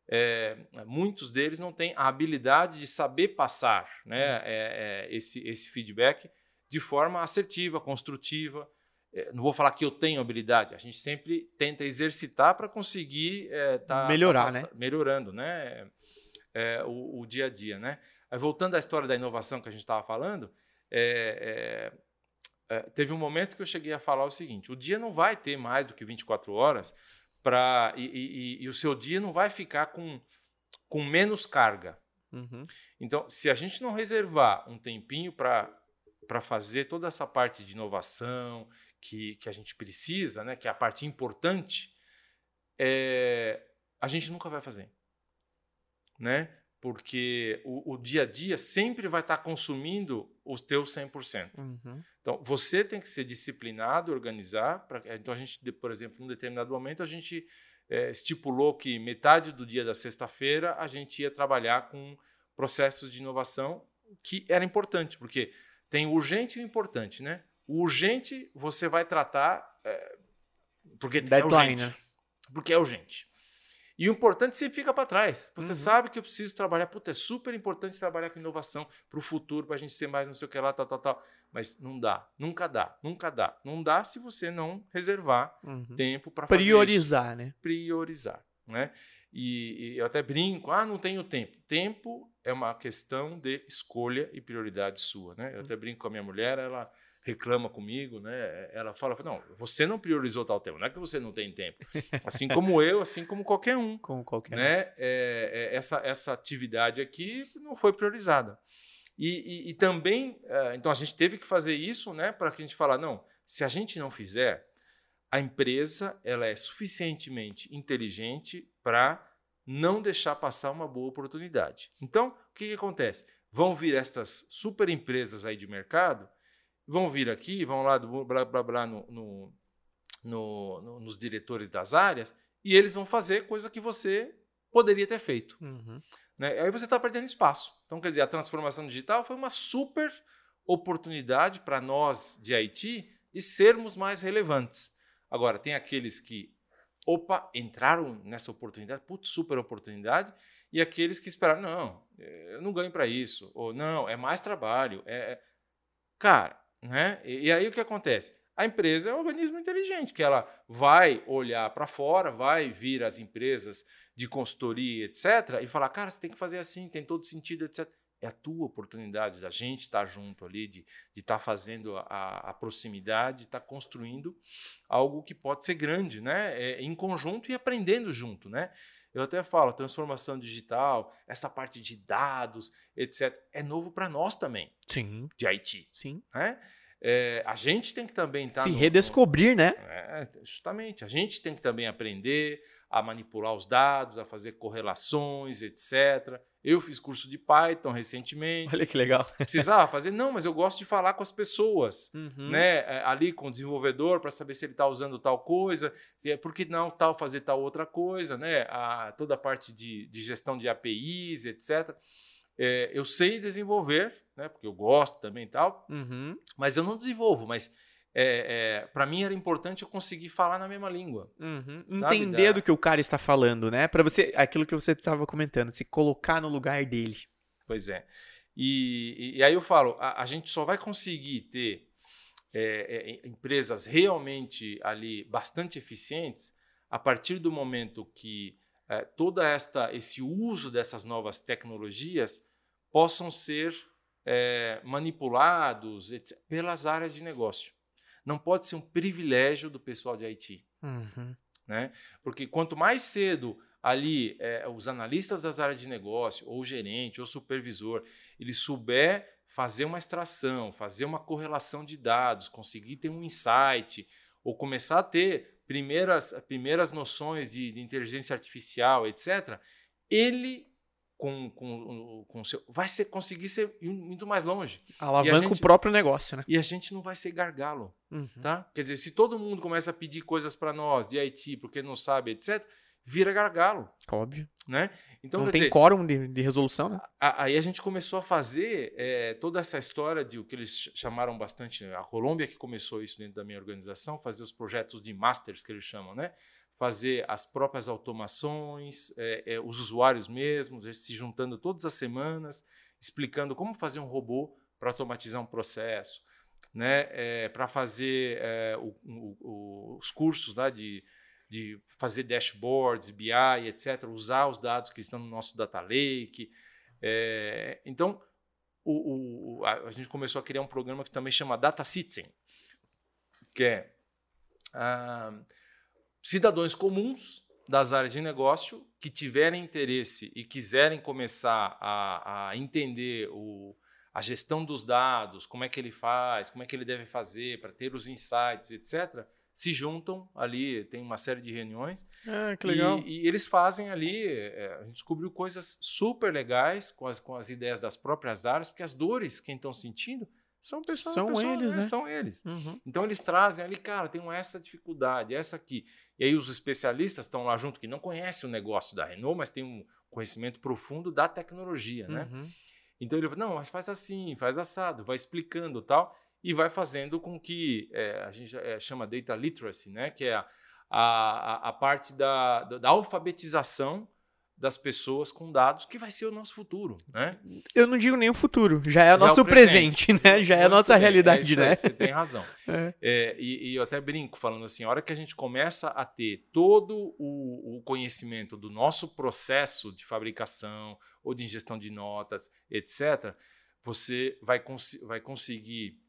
é, muitos deles não têm a habilidade de saber passar né, é, esse, esse feedback de forma assertiva, construtiva. É, não vou falar que eu tenho habilidade, a gente sempre tenta exercitar para conseguir é, tá, melhorar, tá, né? Melhorando, né? É, o, o, dia a dia, né? Voltando à história da inovação que a gente estava falando, é, é, é, teve um momento que eu cheguei a falar o seguinte: o dia não vai ter mais do que 24 horas para e, e, e, o seu dia não vai ficar com, com menos carga. Uhum. Então, se a gente não reservar um tempinho para para fazer toda essa parte de inovação que, que a gente precisa, né, que é a parte importante, é, a gente nunca vai fazer. Né? Porque o, o dia a dia sempre vai estar consumindo o teu 100%. Uhum. Então, você tem que ser disciplinado, organizar. Pra, então, a gente, por exemplo, num determinado momento, a gente é, estipulou que metade do dia da sexta-feira a gente ia trabalhar com processos de inovação, que era importante, porque tem o urgente e o importante, né? O urgente você vai tratar é, porque é Deadline, é urgente. Né? Porque é urgente. E o importante sempre fica para trás. Você Uhum. sabe que eu preciso trabalhar. Puta, é super importante trabalhar com inovação para o futuro, para a gente ser mais não sei o que lá, tal, tal, tal. Mas não dá. Nunca dá. Nunca dá. Não dá se você não reservar Uhum. tempo para Priorizar, né? priorizar, né? E, e eu até brinco, ah, não tenho tempo. Tempo é uma questão de escolha e prioridade sua, né? Eu até brinco com a minha mulher, ela reclama comigo, né? Ela fala, não, você não priorizou tal tempo, não é que você não tem tempo. Assim como eu, assim como qualquer um, Com qualquer. né? É, é, essa, essa atividade aqui não foi priorizada. E, e- e também, eh, então a gente teve que fazer isso, né? Para que a gente falar, não, se a gente não fizer, a empresa ela é suficientemente inteligente para não deixar passar uma boa oportunidade. Então, o que, que acontece? Vão vir estas super empresas aí de mercado, vão vir aqui, vão lá do blá blá blá no, no- no- no- nos diretores das áreas e eles vão fazer coisa que você poderia ter feito. Uhum. Né? Aí você está perdendo espaço. Então, quer dizer, a transformação digital foi uma super oportunidade para nós de Haiti de sermos mais relevantes. Agora, tem aqueles que, opa, entraram nessa oportunidade, putz, super oportunidade, e aqueles que esperaram, não, eu não ganho para isso, ou não, é mais trabalho. É... é-". Cara, né? E, e aí o que acontece? A empresa é um organismo inteligente, que ela vai olhar para fora, vai vir as empresas de consultoria, etc., e falar, cara, você tem que fazer assim, tem todo sentido, etc. É a tua oportunidade da gente estar junto ali, de estar fazendo a, a proximidade, estar construindo algo que pode ser grande, né? É, em conjunto e aprendendo junto, né? Eu até falo, transformação digital, essa parte de dados, etc., é novo para nós também, Sim, de Haiti. sim. Né? É, a gente tem que também estar. Se redescobrir, né? É, justamente. A gente tem que também aprender a manipular os dados, a fazer correlações, etc. Eu fiz curso de Python recentemente. Olha que legal. Precisava fazer? Não, mas eu gosto de falar com as pessoas. Uhum. Né, é, ali com o desenvolvedor para saber se ele está usando tal coisa, e por que não tal fazer tal outra coisa, né? A, toda a parte de, de gestão de APIs, etc. É, eu sei desenvolver, né? Porque eu gosto também e tal, Uhum. mas eu não desenvolvo. Mas é, para mim era importante eu conseguir falar na mesma língua. Uhum. Entender da- do que o cara está falando, né? Para você, aquilo que você estava comentando, se colocar no lugar dele. Pois é. E, e- e aí eu falo, a, a gente só vai conseguir ter é, é, empresas realmente ali bastante eficientes a partir do momento que é, toda esta esse uso dessas novas tecnologias possam ser é, manipulados etc., pelas áreas de negócio. Não pode ser um privilégio do pessoal de IT Uhum. né? Porque quanto mais cedo ali é, os analistas das áreas de negócio, ou o gerente, ou supervisor, ele souber fazer uma extração, fazer uma correlação de dados, conseguir ter um insight, ou começar a ter primeiras, primeiras noções de, de inteligência artificial, etc., ele com, com, com o seu, vai ser, conseguir ser muito mais longe. Alavanca gente- o próprio negócio, né? E a gente não vai ser gargalo. Uhum. Tá? Quer dizer, se todo mundo começa a pedir coisas para nós de IT, porque não sabe, etc., vira gargalo, Óbvio. né? Então, não tem dizer, quórum de, de resolução, né? a- aí a gente começou a fazer eh, toda essa história de o que eles ch- chamaram bastante, a Colômbia que começou isso dentro da minha organização, fazer os projetos de masters que eles chamam, né? Fazer as próprias automações, eh, eh, os usuários mesmos, se juntando todas as semanas, explicando como fazer um robô para automatizar um processo, né? para fazer eh, o- o- os cursos lá de, de fazer dashboards, BI, etc., usar os dados que estão no nosso data lake. É, então, o, o- a, gente começou a criar um programa que também chama Data Citizen, que é ah, cidadãos comuns das áreas de negócio que tiverem interesse e quiserem começar a, a entender o, a gestão dos dados, como é que ele faz, como é que ele deve fazer para ter os insights, etc., se juntam ali, tem uma série de reuniões Ah, que e, e eles fazem ali, é, a gente descobriu coisas super legais com as, com as ideias das próprias áreas, porque as dores quem estão sentindo são pessoas, São pessoas, eles, né? São eles. Uhum. Então eles trazem ali, cara, tem essa dificuldade, essa aqui. E aí os especialistas estão lá junto, que não conhecem o negócio da Renault, mas tem um conhecimento profundo da tecnologia, né? Uhum. Então ele fala, não, mas faz assim, faz assado, vai explicando tal, e vai fazendo com que é, a gente é, chama data literacy, né? Que é a, a, a, parte da, da alfabetização das pessoas com dados, que vai ser o nosso futuro, né? Eu não digo nem o futuro, já é o nosso é o presente, presente, né? Já é a nossa realidade, é né? Aí, você tem razão. É. É, e, e, eu até brinco falando assim, a hora que a gente começa a ter todo o, o conhecimento do nosso processo de fabricação ou de ingestão de notas, etc., você vai, cons vai conseguir,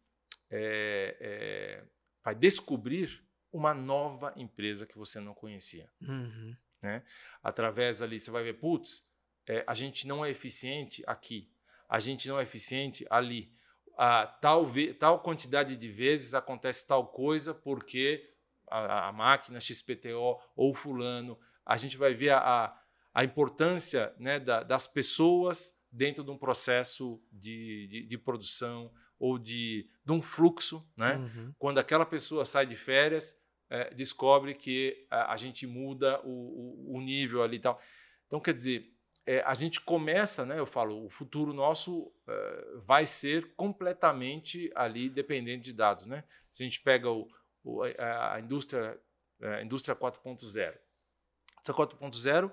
é, é, vai descobrir uma nova empresa que você não conhecia. Uhum. Né? Através ali, você vai ver, putz, é, a gente não é eficiente aqui, a gente não é eficiente ali. A, tal, tal quantidade de vezes acontece tal coisa porque a, a máquina XPTO ou fulano, a gente vai ver a, a importância né, da, das pessoas dentro de um processo de, de, de produção ou de, de, um fluxo. Né? Uhum. Quando aquela pessoa sai de férias, é, descobre que a, a gente muda o, o, o, nível ali e tal. Então, quer dizer, é, a gente começa, né, eu falo, o futuro nosso é, vai ser completamente ali dependente de dados. Né? Se a gente pega o, o a, a, indústria, a indústria 4.0, a 4.0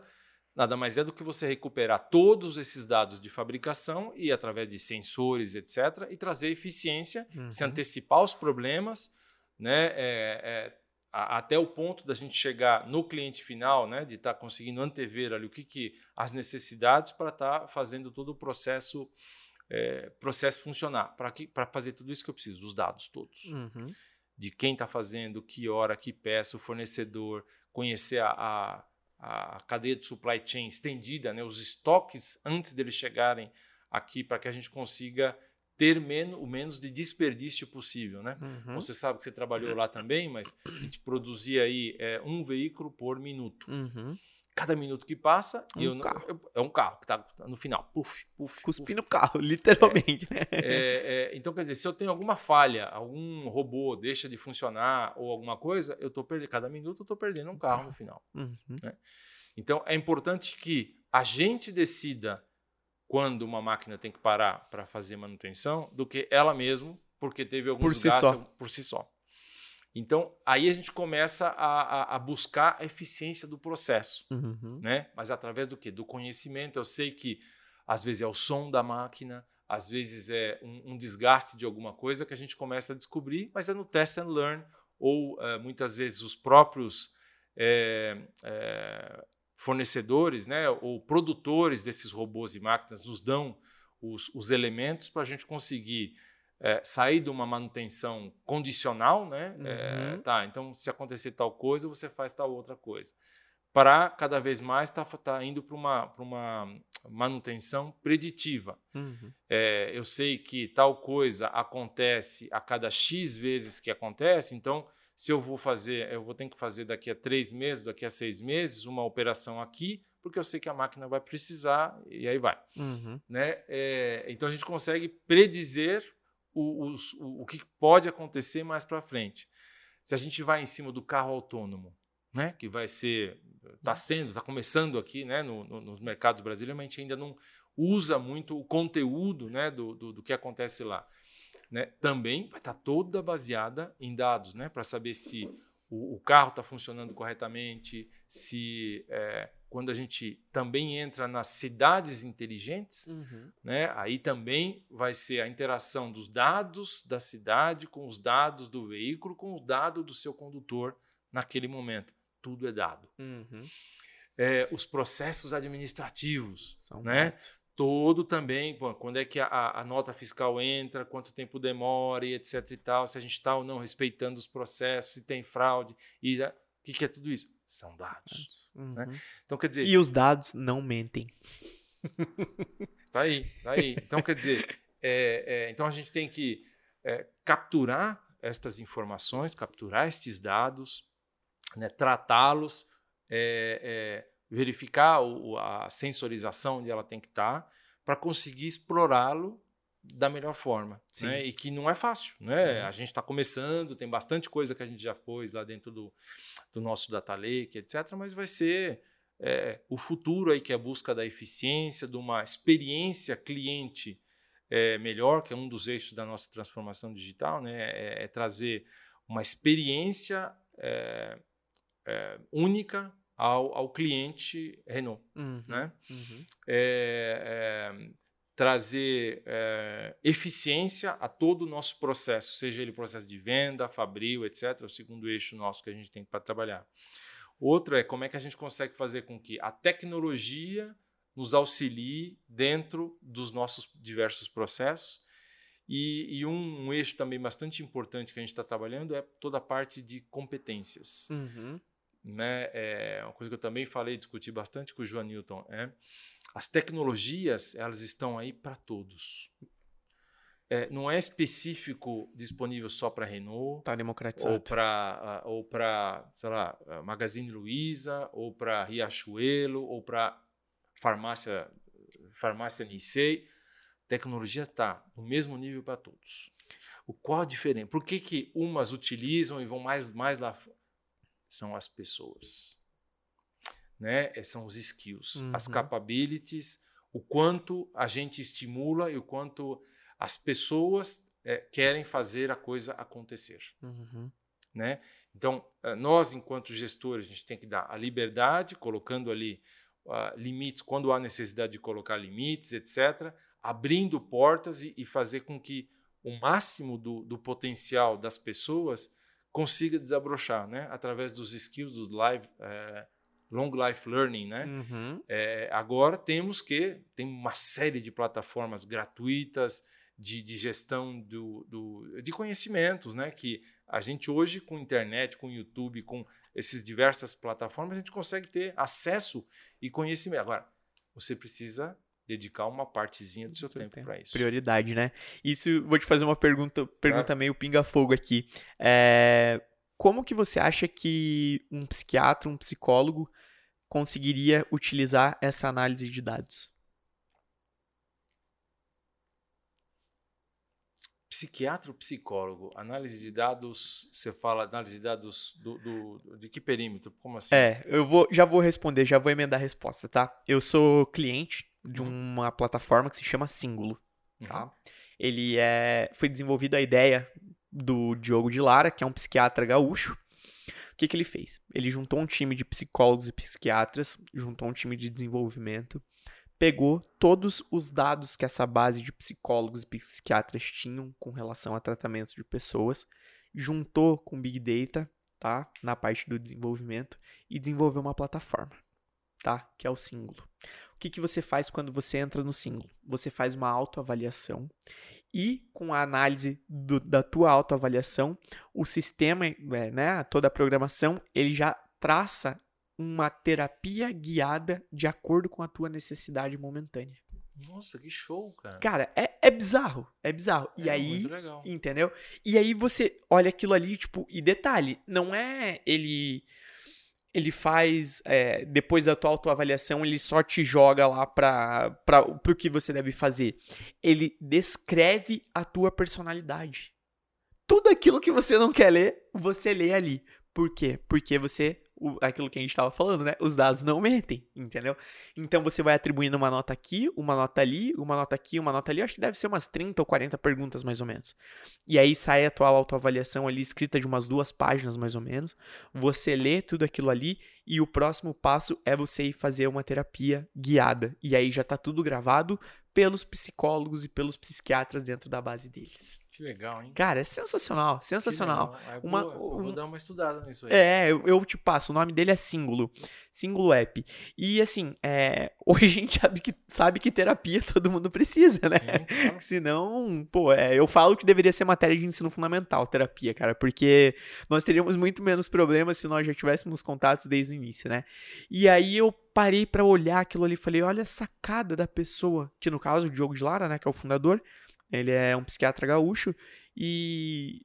nada mais é do que você recuperar todos esses dados de fabricação e através de sensores, etc., e trazer eficiência, uhum. se antecipar os problemas, né, é, é, a, até o ponto da gente chegar no cliente final, né, de estar tá conseguindo antever ali o que, que as necessidades para estar tá fazendo todo o processo é, processo funcionar. Para fazer tudo isso que eu preciso, os dados todos. Uhum. De quem está fazendo, que hora, que peça, o fornecedor, conhecer a, a, a cadeia de supply chain estendida, né, os estoques antes deles chegarem aqui, para que a gente consiga ter menos, o menos de desperdício possível, né? Uhum. Você sabe que você trabalhou lá também, mas a gente produzia aí é, um veículo por minuto. Uhum. Cada minuto que passa, um eu, carro. Eu, é um carro que está no final, puf, puf. Cuspi no carro, literalmente. É, é, é, então, quer dizer, se eu tenho alguma falha, algum robô deixa de funcionar ou alguma coisa, eu estou perdendo. Cada minuto eu estou perdendo um carro no final. Uhum. Né? Então, é importante que a gente decida quando uma máquina tem que parar para fazer manutenção do que ela mesma, porque teve alguns por si só. por si só. Então, aí a gente começa a, a, a buscar a eficiência do processo, uhum. né? Mas através do quê? Do conhecimento. Eu sei que às vezes é o som da máquina, às vezes é um, um desgaste de alguma coisa que a gente começa a descobrir, mas é no test and learn ou uh, muitas vezes os próprios é, é, fornecedores né, ou produtores desses robôs e máquinas nos dão os, os elementos para a gente conseguir é, sair de uma manutenção condicional, né? Uhum. É, tá, então se acontecer tal coisa, você faz tal outra coisa. Para cada vez mais estar tá, tá indo para uma, uma manutenção preditiva. Uhum. É, eu sei que tal coisa acontece a cada X vezes que acontece, então se eu vou fazer, eu vou ter que fazer daqui a três meses, daqui a seis meses, uma operação aqui, porque eu sei que a máquina vai precisar e aí vai. Uhum. Né? É, então a gente consegue predizer o, os, o, o que pode acontecer mais para frente. Se a gente vai em cima do carro autônomo, né, que vai ser, está sendo, está começando aqui né, no, no, nos mercados brasileiros, mas a gente ainda não usa muito o conteúdo né, do, do, do que acontece lá né, também vai estar toda baseada em dados, né, para saber se o, o carro está funcionando corretamente, se é, quando a gente também entra nas cidades inteligentes, uhum. né, aí também vai ser a interação dos dados da cidade com os dados do veículo, com o dado do seu condutor naquele momento. Tudo é dado. Uhum. É, os processos administrativos, São né? Muito todo também, bom, quando é que a, a, nota fiscal entra, quanto tempo demora e etc e tal, se a gente está ou não respeitando os processos, se tem fraude, e o que, que, é tudo isso? São dados. Né? Uhum. Né? Então, quer dizer... E os dados não mentem. tá aí, tá aí. Então, quer dizer, é, é, então a gente tem que é, capturar estas informações, capturar estes dados, né, tratá-los, é, é, verificar o, a sensorização onde ela tem que estar, tá, para conseguir explorá-lo da melhor forma. Né? E que não é fácil. Né? Uhum. A gente está começando, tem bastante coisa que a gente já pôs lá dentro do, do nosso data lake, etc., mas vai ser é, o futuro aí que é a busca da eficiência, de uma experiência cliente é, melhor, que é um dos eixos da nossa transformação digital, né? é, é trazer uma experiência é, é, única ao, ao, cliente Renault. Uhum, né? Uhum. É, é, trazer é, eficiência a todo o nosso processo, seja ele processo de venda, fabril, etc., o segundo eixo nosso que a gente tem para trabalhar. Outro é como é que a gente consegue fazer com que a tecnologia nos auxilie dentro dos nossos diversos processos. E, e um, um, eixo também bastante importante que a gente está trabalhando é toda a parte de competências. Uhum. Né? É uma coisa que eu também falei, discuti bastante com o João Newton. É, as tecnologias elas estão aí para todos. É, não é específico disponível só para Renault. Está democratizado. Ou para, ou sei lá, Magazine Luiza, ou para Riachuelo, ou para farmácia, farmácia Nissei. Tecnologia está no mesmo nível para todos. O qual a diferença? Por que, que umas utilizam e vão mais, mais lá? São as pessoas. Né? É, são os skills, uhum. as capabilities, o quanto a gente estimula e o quanto as pessoas é, querem fazer a coisa acontecer. Uhum. Né? Então, eh, nós, enquanto gestores, a gente tem que dar a liberdade, colocando ali uh, limites quando há necessidade de colocar limites, etc., abrindo portas e, e fazer com que o máximo do, do, potencial das pessoas consiga desabrochar, né? Através dos skills do live, é, long life learning, né? Uhum. É, agora temos que tem uma série de plataformas gratuitas de, de gestão do, do, de conhecimentos, né? Que a gente hoje com internet, com YouTube, com essas diversas plataformas, a gente consegue ter acesso e conhecimento. Agora, você precisa dedicar uma partezinha do seu tempo, tempo para isso. Prioridade, né? Isso, vou te fazer uma pergunta, pergunta meio pinga-fogo aqui. É, como que você acha que um psiquiatra, um psicólogo conseguiria utilizar essa análise de dados? Psiquiatra ou psicólogo? Análise de dados, você fala análise de dados do, do, de que perímetro? Como assim? É, eu vou, já vou responder, já vou emendar a resposta, tá? Eu sou cliente de uhum. uma plataforma que se chama Singulo, tá? Uhum. Ele é, foi desenvolvido a ideia do Diogo de Lara, que é um psiquiatra gaúcho. O que, que ele fez? Ele juntou um time de psicólogos e psiquiatras, juntou um time de desenvolvimento, pegou todos os dados que essa base de psicólogos e psiquiatras tinham com relação a tratamento de pessoas, juntou com Big Data, tá? Na parte do desenvolvimento e desenvolveu uma plataforma, tá? Que é o Símbolo. O que, que você faz quando você entra no Símbolo? Você faz uma autoavaliação e com a análise do, da tua autoavaliação, o sistema, é, né, toda a programação, ele já traça uma terapia guiada de acordo com a tua necessidade momentânea. Nossa, que show, cara. Cara, é, é bizarro. É bizarro. É, e aí. Entendeu? E aí você olha aquilo ali, tipo, e detalhe, não é ele. Ele faz. É, depois da tua autoavaliação, ele só te joga lá pra, pra, pro que você deve fazer. Ele descreve a tua personalidade. Tudo aquilo que você não quer ler, você lê ali. Por quê? Porque você o, aquilo que a gente estava falando, né? Os dados não mentem, entendeu? Então você vai atribuindo uma nota aqui, uma nota ali, uma nota aqui, uma nota ali. acho que deve ser umas 30 ou 40 perguntas mais ou menos. E aí sai a tua autoavaliação ali escrita de umas duas páginas mais ou menos. Você lê tudo aquilo ali e o próximo passo é você ir fazer uma terapia guiada. E aí já tá tudo gravado pelos psicólogos e pelos psiquiatras dentro da base deles. Que legal, hein? Cara, é sensacional, sensacional. Uma, vou, um, vou dar uma estudada nisso aí. É, eu, eu, te passo, o nome dele é Símbolo. Símbolo App. E assim, é, hoje a gente sabe que, sabe que terapia todo mundo precisa, né? Sim, claro. Senão, pô, é, eu falo que deveria ser matéria de ensino fundamental, terapia, cara, porque nós teríamos muito menos problemas se nós já tivéssemos contatos desde o início, né? E aí eu parei para olhar aquilo ali e falei, olha a sacada da pessoa, que no caso o Diogo de Lara, né, que é o fundador, ele é um psiquiatra gaúcho e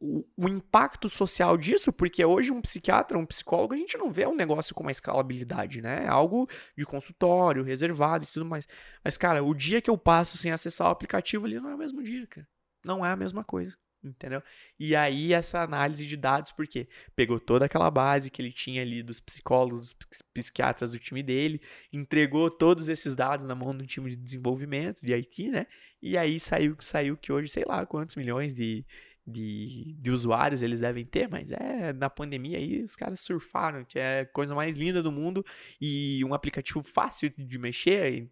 o, o, impacto social disso, porque hoje um psiquiatra, um psicólogo, a gente não vê um negócio com uma escalabilidade, né? É algo de consultório, reservado e tudo mais. Mas, cara, o dia que eu passo sem acessar o aplicativo ali não é o mesmo dia, cara. Não é a mesma coisa entendeu? E aí essa análise de dados, porque pegou toda aquela base que ele tinha ali dos psicólogos, dos psiquiatras do time dele, entregou todos esses dados na mão do time de desenvolvimento de IT, né? E aí saiu, saiu que hoje, sei lá, quantos milhões de, de, de usuários eles devem ter, mas é na pandemia aí os caras surfaram, que é a coisa mais linda do mundo e um aplicativo fácil de mexer,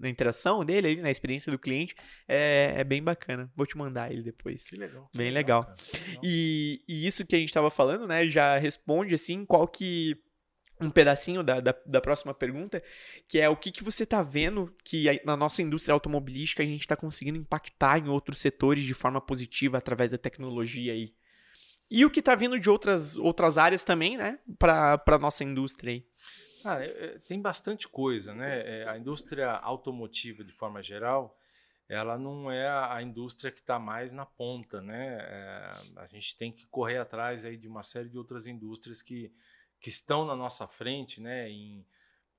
na interação dele, na experiência do cliente, é, é, bem bacana. Vou te mandar ele depois. Que legal. Que bem legal. legal. legal. E, e isso que a gente estava falando, né, já responde assim qual que um pedacinho da, da, da, próxima pergunta, que é o que, que você está vendo que na nossa indústria automobilística a gente está conseguindo impactar em outros setores de forma positiva através da tecnologia aí. E o que está vindo de outras, outras áreas também, né, para a nossa indústria aí. Ah, é, tem bastante coisa, né? É, a indústria automotiva, de forma geral, ela não é a indústria que está mais na ponta, né? É, a gente tem que correr atrás aí de uma série de outras indústrias que que estão na nossa frente, né, em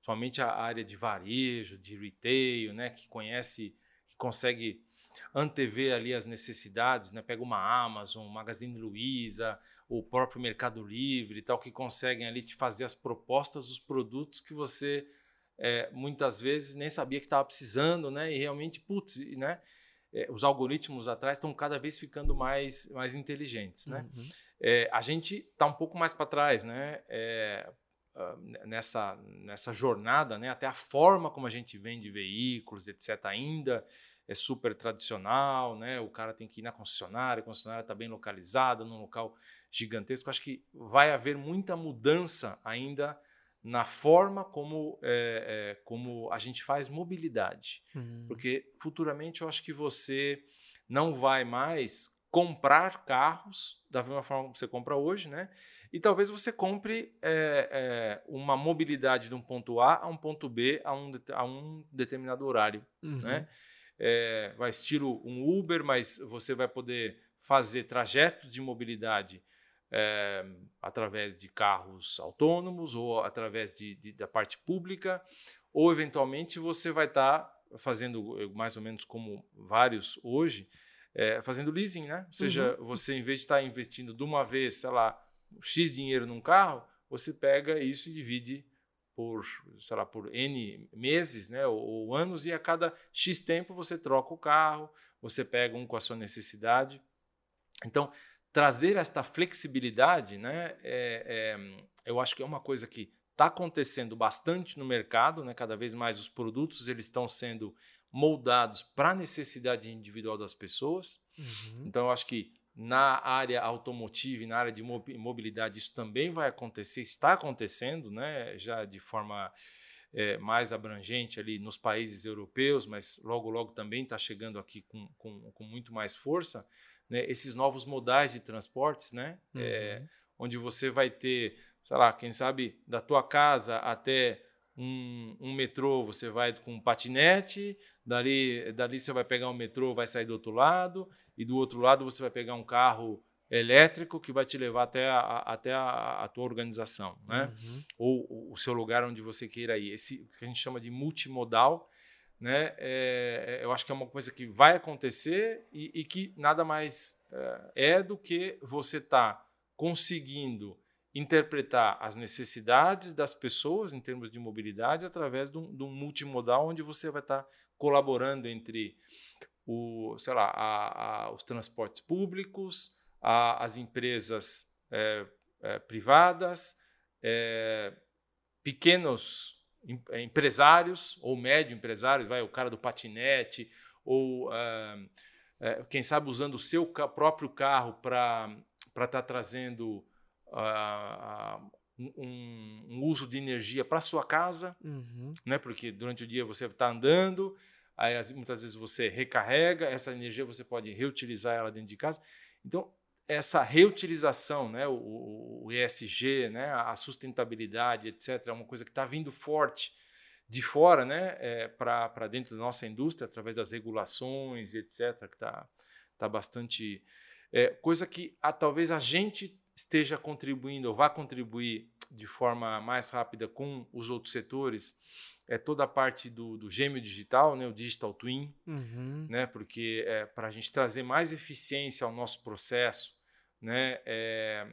somente a área de varejo, de retail, né, que conhece, que consegue antever ali as necessidades, né, pega uma Amazon, Magazine Luiza, o próprio Mercado Livre e tal, que conseguem ali te fazer as propostas dos produtos que você é, muitas vezes nem sabia que estava precisando, né, e realmente, putz, né, é, os algoritmos atrás estão cada vez ficando mais, mais inteligentes, né? Uhum. É, a gente está um pouco mais para trás, né? É, ah, nessa, nessa jornada, né? Até a forma como a gente vende veículos, etc. Ainda é super tradicional, né? O cara tem que ir na concessionária, a concessionária está bem localizada, num local gigantesco. Acho que vai haver muita mudança ainda na forma como, é, é, como a gente faz mobilidade. Uhum. Porque futuramente eu acho que você não vai mais comprar carros da mesma forma como você compra hoje, né? E talvez você compre é, uma mobilidade de um ponto A a um ponto B a um, a um determinado horário, uhum. né? vai estilo um Uber, mas você vai poder fazer trajetos de mobilidade é, através de carros autônomos ou através de, de, da parte pública, ou eventualmente você vai estar tá fazendo eh, mais ou menos como vários hoje, é, fazendo leasing, né? Ou seja, uhum. você em vez de estar tá investindo de uma vez, sei lá, X dinheiro num carro, você pega isso e divide por, sei lá, por N meses, né, ou, ou, anos, e a cada X tempo você troca o carro, você pega um com a sua necessidade. Então, trazer esta flexibilidade, né, é, é, eu acho que é uma coisa que está acontecendo bastante no mercado, né, cada vez mais os produtos eles estão sendo moldados para a necessidade individual das pessoas. Uhum. Então, eu acho que na área automotiva e na área de mobilidade isso também vai acontecer, está acontecendo, né, já de forma é, mais abrangente ali nos países europeus, mas logo, logo também está chegando aqui com, com, com muito mais força né, esses novos modais de transportes, né? Uhum. É, onde você vai ter, sei lá, quem sabe da tua casa até um, um, metrô, você vai com um patinete, dali, dali você vai pegar um metrô, vai sair do outro lado, e do outro lado você vai pegar um carro elétrico que vai te levar até a, até a, a tua organização, né? Uhum. Ou o seu lugar onde você queira ir. Esse que a gente chama de multimodal, né? É, eu acho que é uma coisa que vai acontecer e, e que nada mais é, é do que você estar tá conseguindo interpretar as necessidades das pessoas em termos de mobilidade através de um, de um multimodal onde você vai estar tá colaborando entre o, sei lá, a, a, os transportes públicos, a, as empresas é, é, privadas, é, pequenos é, empresários ou médio empresários, vai o cara do patinete ou uh, uh, quem sabe usando o seu próprio carro para para estar tá trazendo uh, um, um, uso de energia para sua casa, uhum. né? Porque durante o dia você está andando, aí muitas vezes você recarrega essa energia, você pode reutilizar ela dentro de casa. Então essa reutilização, né, o, o, ESG, né, a sustentabilidade, etc., é uma coisa que está vindo forte de fora né, é, para dentro da nossa indústria, através das regulações, etc., que está tá bastante. É, coisa que a, talvez a gente esteja contribuindo ou vá contribuir de forma mais rápida com os outros setores é toda a parte do, do gêmeo digital, né, o digital twin, uhum. né, porque é, para a gente trazer mais eficiência ao nosso processo, né, é,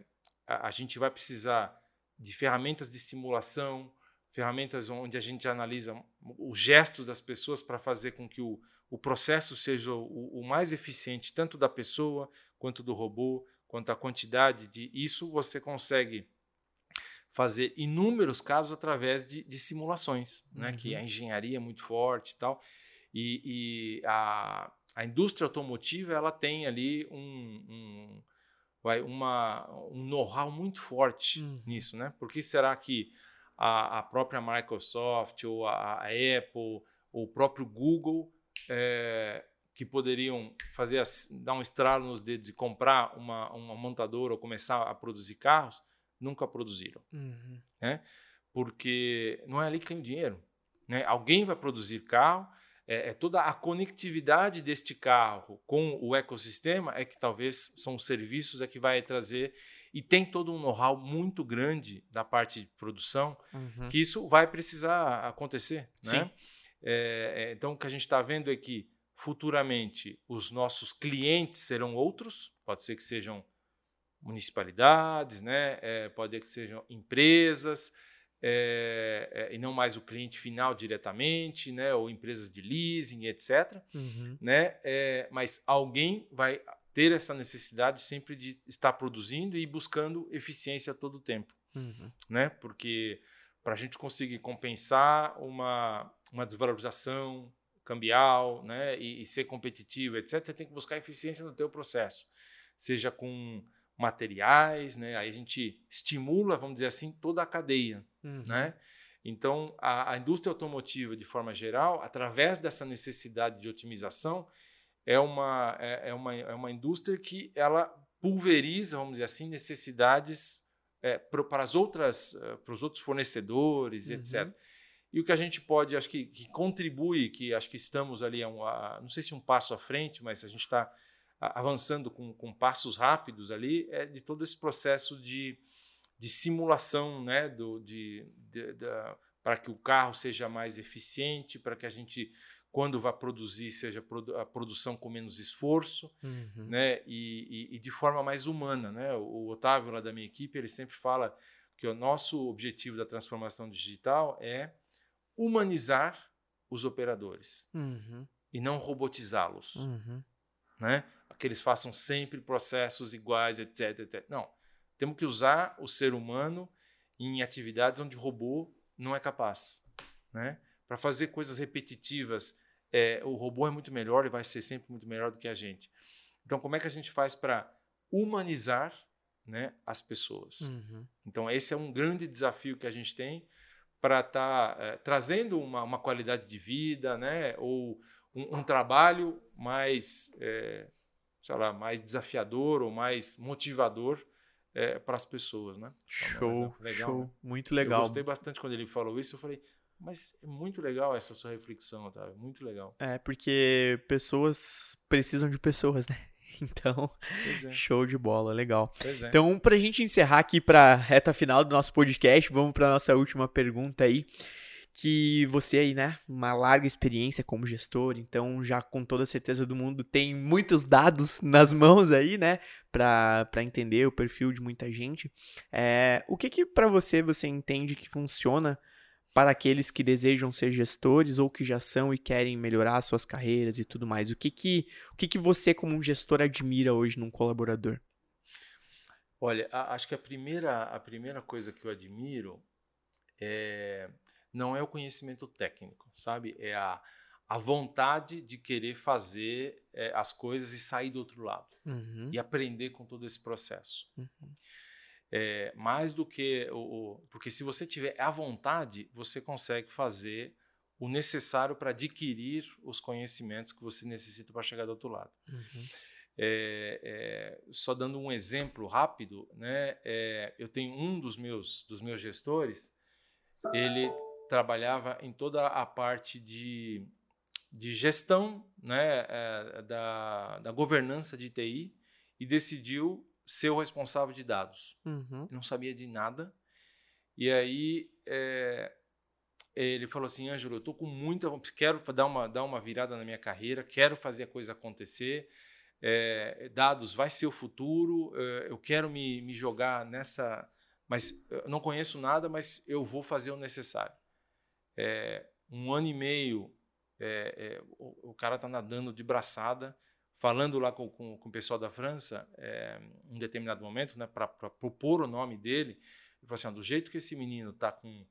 a, a, gente vai precisar de ferramentas de simulação, ferramentas onde a gente analisa os gestos das pessoas para fazer com que o, o processo seja o, o, mais eficiente, tanto da pessoa quanto do robô, quanto a quantidade de. Isso você consegue fazer inúmeros casos através de, de simulações, uhum. né? que a engenharia é muito forte e tal. E, e a, a indústria automotiva ela tem ali um, um, vai, uma, um know-how muito forte uhum. nisso. Né? Por que será que a, a própria Microsoft ou a, a Apple ou o próprio Google é, que poderiam fazer dar um estralo nos dedos e comprar uma, uma montadora ou começar a produzir carros, nunca produziram. Uhum. Né? Porque não é ali que tem o dinheiro. Né? Alguém vai produzir carro, é, é, toda a conectividade deste carro com o ecossistema é que talvez são os serviços é que vai trazer e tem todo um know-how muito grande da parte de produção uhum. que isso vai precisar acontecer. Né? É, é, então, o que a gente está vendo é que futuramente os nossos clientes serão outros, pode ser que sejam municipalidades, né? É, pode ser que sejam empresas, é, é, e não mais o cliente final diretamente, né? ou empresas de leasing, etc. Uhum. Né? É, mas alguém vai ter essa necessidade sempre de estar produzindo e buscando eficiência a todo tempo. Uhum. Né? Porque para a gente conseguir compensar uma, uma desvalorização cambial né? E, e, ser competitivo, etc., você tem que buscar eficiência no teu processo. Seja com materiais, né? Aí a gente estimula, vamos dizer assim, toda a cadeia, uhum. né? Então, a, a, indústria automotiva, de forma geral, através dessa necessidade de otimização, é uma, é, é uma, é uma indústria que ela pulveriza, vamos dizer assim, necessidades é, para, as outras, é, para os outros fornecedores, uhum. etc. E o que a gente pode, acho que, que contribui, que acho que estamos ali, a um, a, não sei se um passo à frente, mas a gente está avançando com, com, passos rápidos ali, é de todo esse processo de, de simulação, né, do, de, de, de para que o carro seja mais eficiente, para que a gente, quando vá produzir, seja a produção com menos esforço, uhum. né, e, e, e, de forma mais humana. Né? O Otávio, lá da minha equipe, ele sempre fala que o nosso objetivo da transformação digital é humanizar os operadores uhum. e não robotizá-los. Uhum. Né? Que eles façam sempre processos iguais, etc, etc. Não. Temos que usar o ser humano em atividades onde o robô não é capaz. Né? Para fazer coisas repetitivas, é, o robô é muito melhor e vai ser sempre muito melhor do que a gente. Então, como é que a gente faz para humanizar né, as pessoas? Uhum. Então, esse é um grande desafio que a gente tem para estar tá, é, trazendo uma, uma, qualidade de vida, né, ou um, um trabalho mais é, sei lá, mais desafiador ou mais motivador é, para as pessoas, né? Show, legal, show, né? muito legal. Eu gostei bastante quando ele falou isso, eu falei, mas é muito legal essa sua reflexão, tá? Muito legal. É, porque pessoas precisam de pessoas, né? Então, é. show de bola, legal. É. Então, para a gente encerrar aqui para reta final do nosso podcast, vamos para nossa última pergunta aí que você aí, né, uma larga experiência como gestor, então já com toda certeza do mundo tem muitos dados nas mãos aí, né, para entender o perfil de muita gente. É, o que que para você você entende que funciona para aqueles que desejam ser gestores ou que já são e querem melhorar suas carreiras e tudo mais? O que que, o que, que você como gestor admira hoje num colaborador? Olha, a, acho que a primeira, a primeira coisa que eu admiro é não é o conhecimento técnico, sabe? É a, a vontade de querer fazer é, as coisas e sair do outro lado uhum. e aprender com todo esse processo. Uhum. É, mais do que o, o, porque se você tiver a vontade, você consegue fazer o necessário para adquirir os conhecimentos que você necessita para chegar do outro lado. Uhum. É, é, só dando um exemplo rápido, né? É, eu tenho um dos meus dos meus gestores, ele trabalhava em toda a parte de, de gestão né, é, da, da governança de TI e decidiu ser o responsável de dados. Uhum. Não sabia de nada. E aí é, ele falou assim, Ângelo, eu estou com muita... Quero dar uma, dar uma virada na minha carreira, quero fazer a coisa acontecer. É, dados vai ser o futuro, eu quero me, me jogar nessa... Mas eu não conheço nada, mas eu vou fazer o necessário. É, um ano e meio, é, é, o, o, cara está nadando de braçada, falando lá com, com, com o pessoal da França, é, em um determinado momento, né, para propor o nome dele, ele falou assim: do jeito que esse menino está com,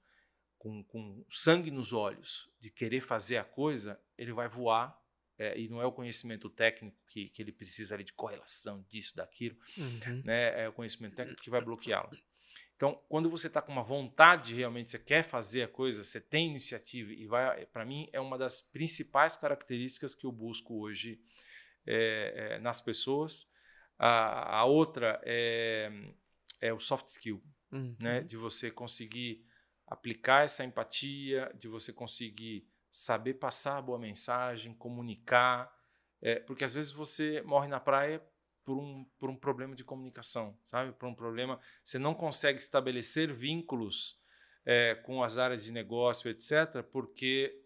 com, com sangue nos olhos de querer fazer a coisa, ele vai voar é, e não é o conhecimento técnico que, que ele precisa ali de correlação disso, daquilo, uhum. né? É o conhecimento técnico que vai bloqueá-lo. Então, quando você está com uma vontade realmente, você quer fazer a coisa, você tem iniciativa e vai, para mim é uma das principais características que eu busco hoje é, é, nas pessoas. A, a outra é, é, o soft skill, uhum. né? De você conseguir aplicar essa empatia, de você conseguir saber passar a boa mensagem, comunicar, é, porque às vezes você morre na praia por um, por um problema de comunicação, sabe? Por um problema, você não consegue estabelecer vínculos é, com as áreas de negócio, etc., porque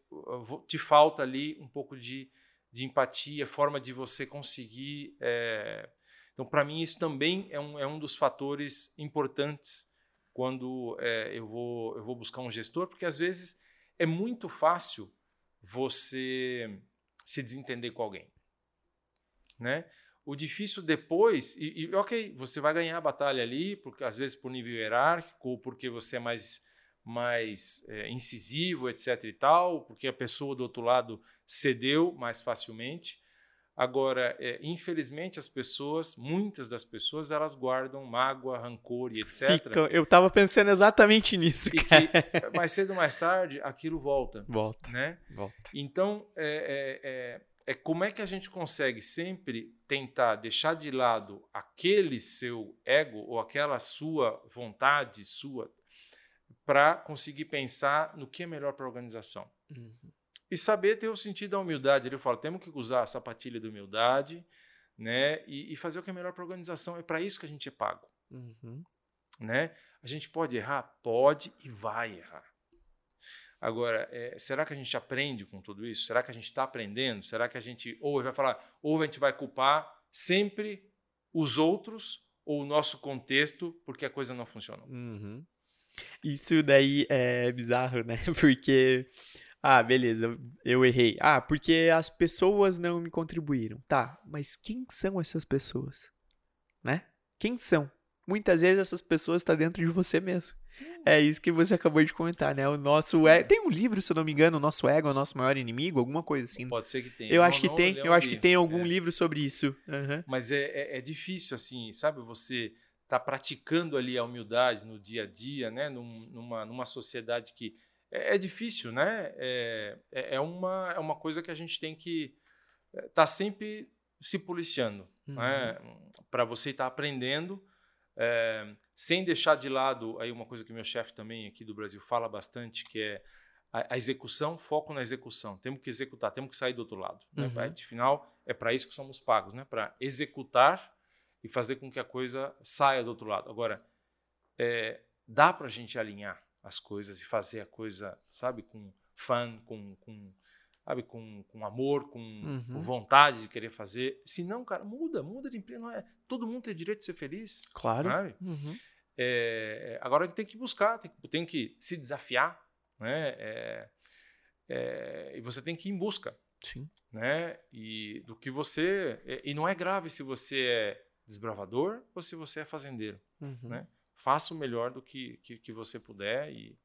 te falta ali um pouco de, de empatia, forma de você conseguir. É... Então, para mim, isso também é um, é um dos fatores importantes quando é, eu, vou, eu vou buscar um gestor, porque às vezes é muito fácil você se desentender com alguém. Né? O difícil depois, e, e, ok, você vai ganhar a batalha ali, porque às vezes por nível hierárquico, ou porque você é mais, mais é, incisivo, etc. e tal, porque a pessoa do outro lado cedeu mais facilmente. Agora, é, infelizmente, as pessoas, muitas das pessoas, elas guardam mágoa, rancor e etc. Fica, eu estava pensando exatamente nisso. Que, mais cedo ou mais tarde, aquilo volta. Volta. Né? Volta. Então, é, é, é, como é que a gente consegue sempre tentar deixar de lado aquele seu ego ou aquela sua vontade sua para conseguir pensar no que é melhor para a organização. Uhum. E saber ter o sentido da humildade. Ele fala: temos que usar a sapatilha da humildade né? E, e fazer o que é melhor para a organização. É para isso que a gente é pago. Uhum. Né? A gente pode errar? Pode e vai errar. Agora, é, será que a gente aprende com tudo isso? Será que a gente está aprendendo? Será que a gente ou vai falar, ou a gente vai culpar sempre os outros ou o nosso contexto porque a coisa não funcionou? Uhum. Isso daí é bizarro, né? Porque ah, beleza, eu errei. Ah, porque as pessoas não me contribuíram. Tá, mas quem são essas pessoas? Né? Quem são? Muitas vezes essas pessoas estão tá dentro de você mesmo. É isso que você acabou de comentar, né? O nosso ego. Tem um livro, se eu não me engano, o nosso ego é o nosso maior inimigo, alguma coisa assim. Pode ser que tenha. Eu não, acho que não, tem. Eu acho que tem algum é. livro sobre isso. Uhum. Mas é, é, é, difícil, assim, sabe? Você tá praticando ali a humildade no dia a dia, né? Num, numa, numa sociedade que é, é difícil, né? É, é, é, uma, é uma coisa que a gente tem que estar é, tá sempre se policiando, né? uhum. né? Para você estar tá aprendendo, é, sem deixar de lado aí uma coisa que meu chefe também aqui do Brasil fala bastante, que é a, a, execução, foco na execução. Temos que executar, temos que sair do outro lado. Né? Uhum. Né? De final, é para isso que somos pagos, né? Para executar e fazer com que a coisa saia do outro lado. Agora, é, dá para a gente alinhar as coisas e fazer a coisa, sabe, com fã, com, com sabe, com, com amor, com, uhum. com, vontade de querer fazer. Se não, cara, muda, muda de emprego. Não é, todo mundo tem direito de ser feliz. Claro. Uhum. É, agora tem que buscar, tem, tem que se desafiar, né? É, é, e você tem que ir em busca. Sim. Né? E do que você. E não é grave se você é desbravador ou se você é fazendeiro. Uhum. Né? faça o melhor do que, que, que você puder e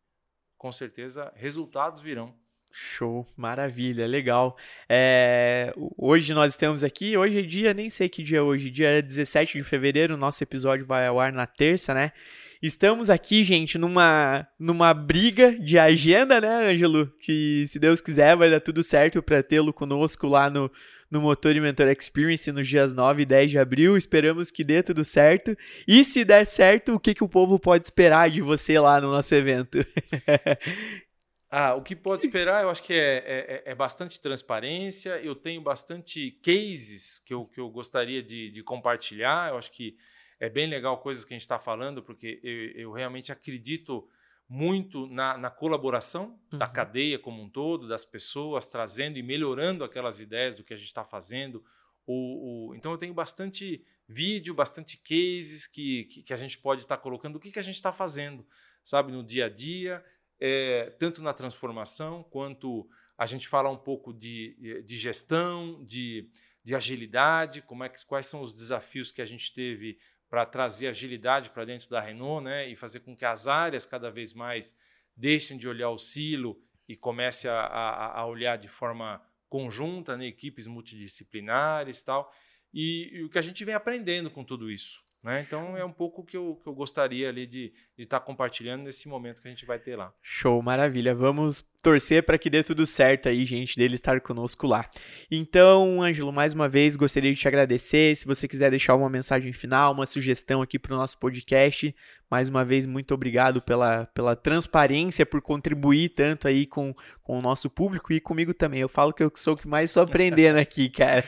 com certeza resultados virão. Show, maravilha, legal. É, hoje nós estamos aqui, hoje é dia, nem sei que dia é hoje, dia 17 de fevereiro, nosso episódio vai ao ar na terça, né? Estamos aqui, gente, numa, numa briga de agenda, né, Ângelo? Que se Deus quiser vai dar tudo certo para tê-lo conosco lá no, no Motor e Mentor Experience nos dias 9 e 10 de abril. Esperamos que dê tudo certo. E se der certo, o que, que o povo pode esperar de você lá no nosso evento? Ah, o que pode esperar, eu acho que é, é, é, bastante transparência. Eu tenho bastante cases que eu, que eu gostaria de, de compartilhar. Eu acho que é bem legal coisas que a gente está falando, porque eu, eu, realmente acredito muito na, na colaboração uhum. da cadeia como um todo, das pessoas trazendo e melhorando aquelas ideias do que a gente está fazendo. O, o, então eu tenho bastante vídeo, bastante cases que, que, que a gente pode estar tá colocando, o que, que a gente está fazendo, sabe, no dia a dia. É, tanto na transformação quanto a gente fala um pouco de, de gestão, de, de agilidade, como é que, quais são os desafios que a gente teve para trazer agilidade para dentro da Renault né, e fazer com que as áreas cada vez mais deixem de olhar o silo e comece a, a, a olhar de forma conjunta, né, equipes multidisciplinares tal. E, e o que a gente vem aprendendo com tudo isso. Né? Então é um pouco que eu, que eu gostaria ali de estar tá compartilhando nesse momento que a gente vai ter lá. Show, maravilha. Vamos torcer para que dê tudo certo aí, gente, dele estar conosco lá. Então, Ângelo, mais uma vez gostaria de te agradecer. Se você quiser deixar uma mensagem final, uma sugestão aqui para o nosso podcast, mais uma vez, muito obrigado pela, pela transparência, por contribuir tanto aí com, com o nosso público e comigo também. Eu falo que eu sou o que mais estou aprendendo aqui, cara.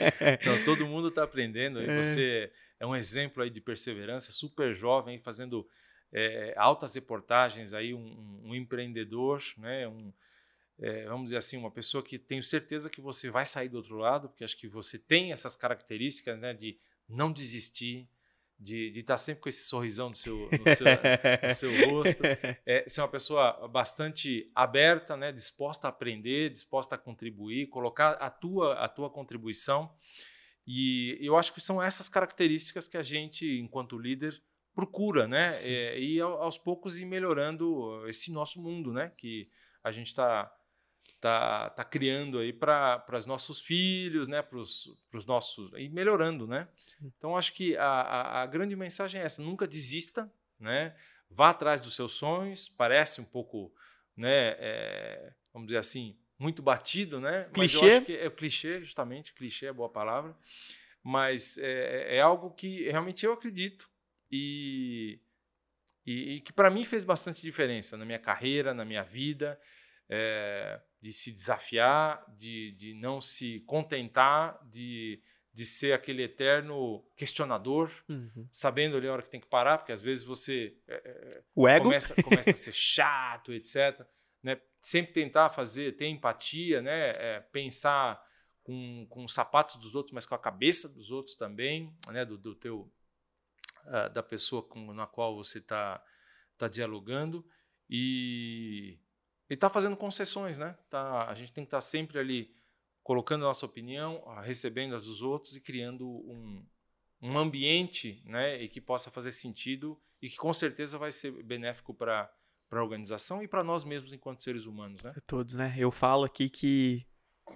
Não, todo mundo está aprendendo e é. você é um exemplo aí de perseverança, super jovem, fazendo é, altas reportagens, aí um, um empreendedor, né, um, é, vamos dizer assim, uma pessoa que tenho certeza que você vai sair do outro lado, porque acho que você tem essas características né, de não desistir, de, de estar sempre com esse sorrisão no seu, no seu, no seu rosto. É, ser uma pessoa bastante aberta, né, disposta a aprender, disposta a contribuir, colocar a tua, a tua contribuição. E eu acho que são essas características que a gente, enquanto líder, procura, né? É, e aos poucos ir melhorando esse nosso mundo, né? Que a gente está tá, tá criando aí para os nossos filhos, né? Para os nossos e melhorando, né? Sim. Então acho que a, a, a, grande mensagem é essa: nunca desista, né? Vá atrás dos seus sonhos. Parece um pouco, né? É, vamos dizer assim, muito batido, né? Clichê? É clichê, justamente, clichê é boa palavra. Mas é, é algo que realmente eu acredito e, e, e que para mim fez bastante diferença na minha carreira, na minha vida, é, de se desafiar, de, de não se contentar, de, de ser aquele eterno questionador, uhum. sabendo ali a hora que tem que parar, porque às vezes você é, o ego começa, começa a ser chato, etc né? Sempre tentar fazer, ter empatia, né? É, pensar com, com os sapatos dos outros, mas com a cabeça dos outros também, né? Do, do teu uh, da pessoa com na qual você está tá dialogando e está fazendo concessões, né? Tá, a gente tem que estar tá sempre ali colocando a nossa opinião, recebendo as dos outros e criando um, um ambiente, né? E que possa fazer sentido e que com certeza vai ser benéfico para para a organização e para nós mesmos enquanto seres humanos, né? Todos, né? Eu falo aqui que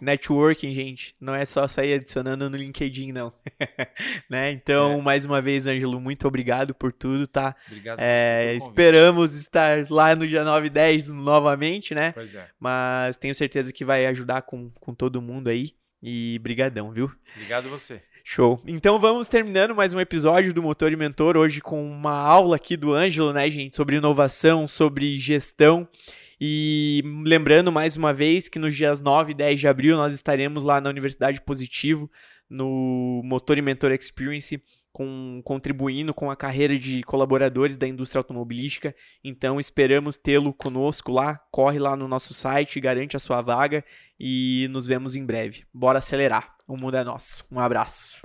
networking, gente, não é só sair adicionando no LinkedIn, não. né? Então, é. mais uma vez, Ângelo, muito obrigado por tudo, tá? Obrigado é, Esperamos estar lá no dia 9 e 10 novamente, né? Pois é. Mas tenho certeza que vai ajudar com, com todo mundo aí. E brigadão, viu? Obrigado você. Show. Então vamos terminando mais um episódio do Motor e Mentor, hoje com uma aula aqui do Ângelo, né, gente, sobre inovação, sobre gestão. E lembrando mais uma vez que nos dias 9 e 10 de abril nós estaremos lá na Universidade Positivo, no Motor e Mentor Experience, com, contribuindo com a carreira de colaboradores da indústria automobilística. Então esperamos tê-lo conosco lá. Corre lá no nosso site, garante a sua vaga e nos vemos em breve. Bora acelerar. O mundo é nosso. Um abraço.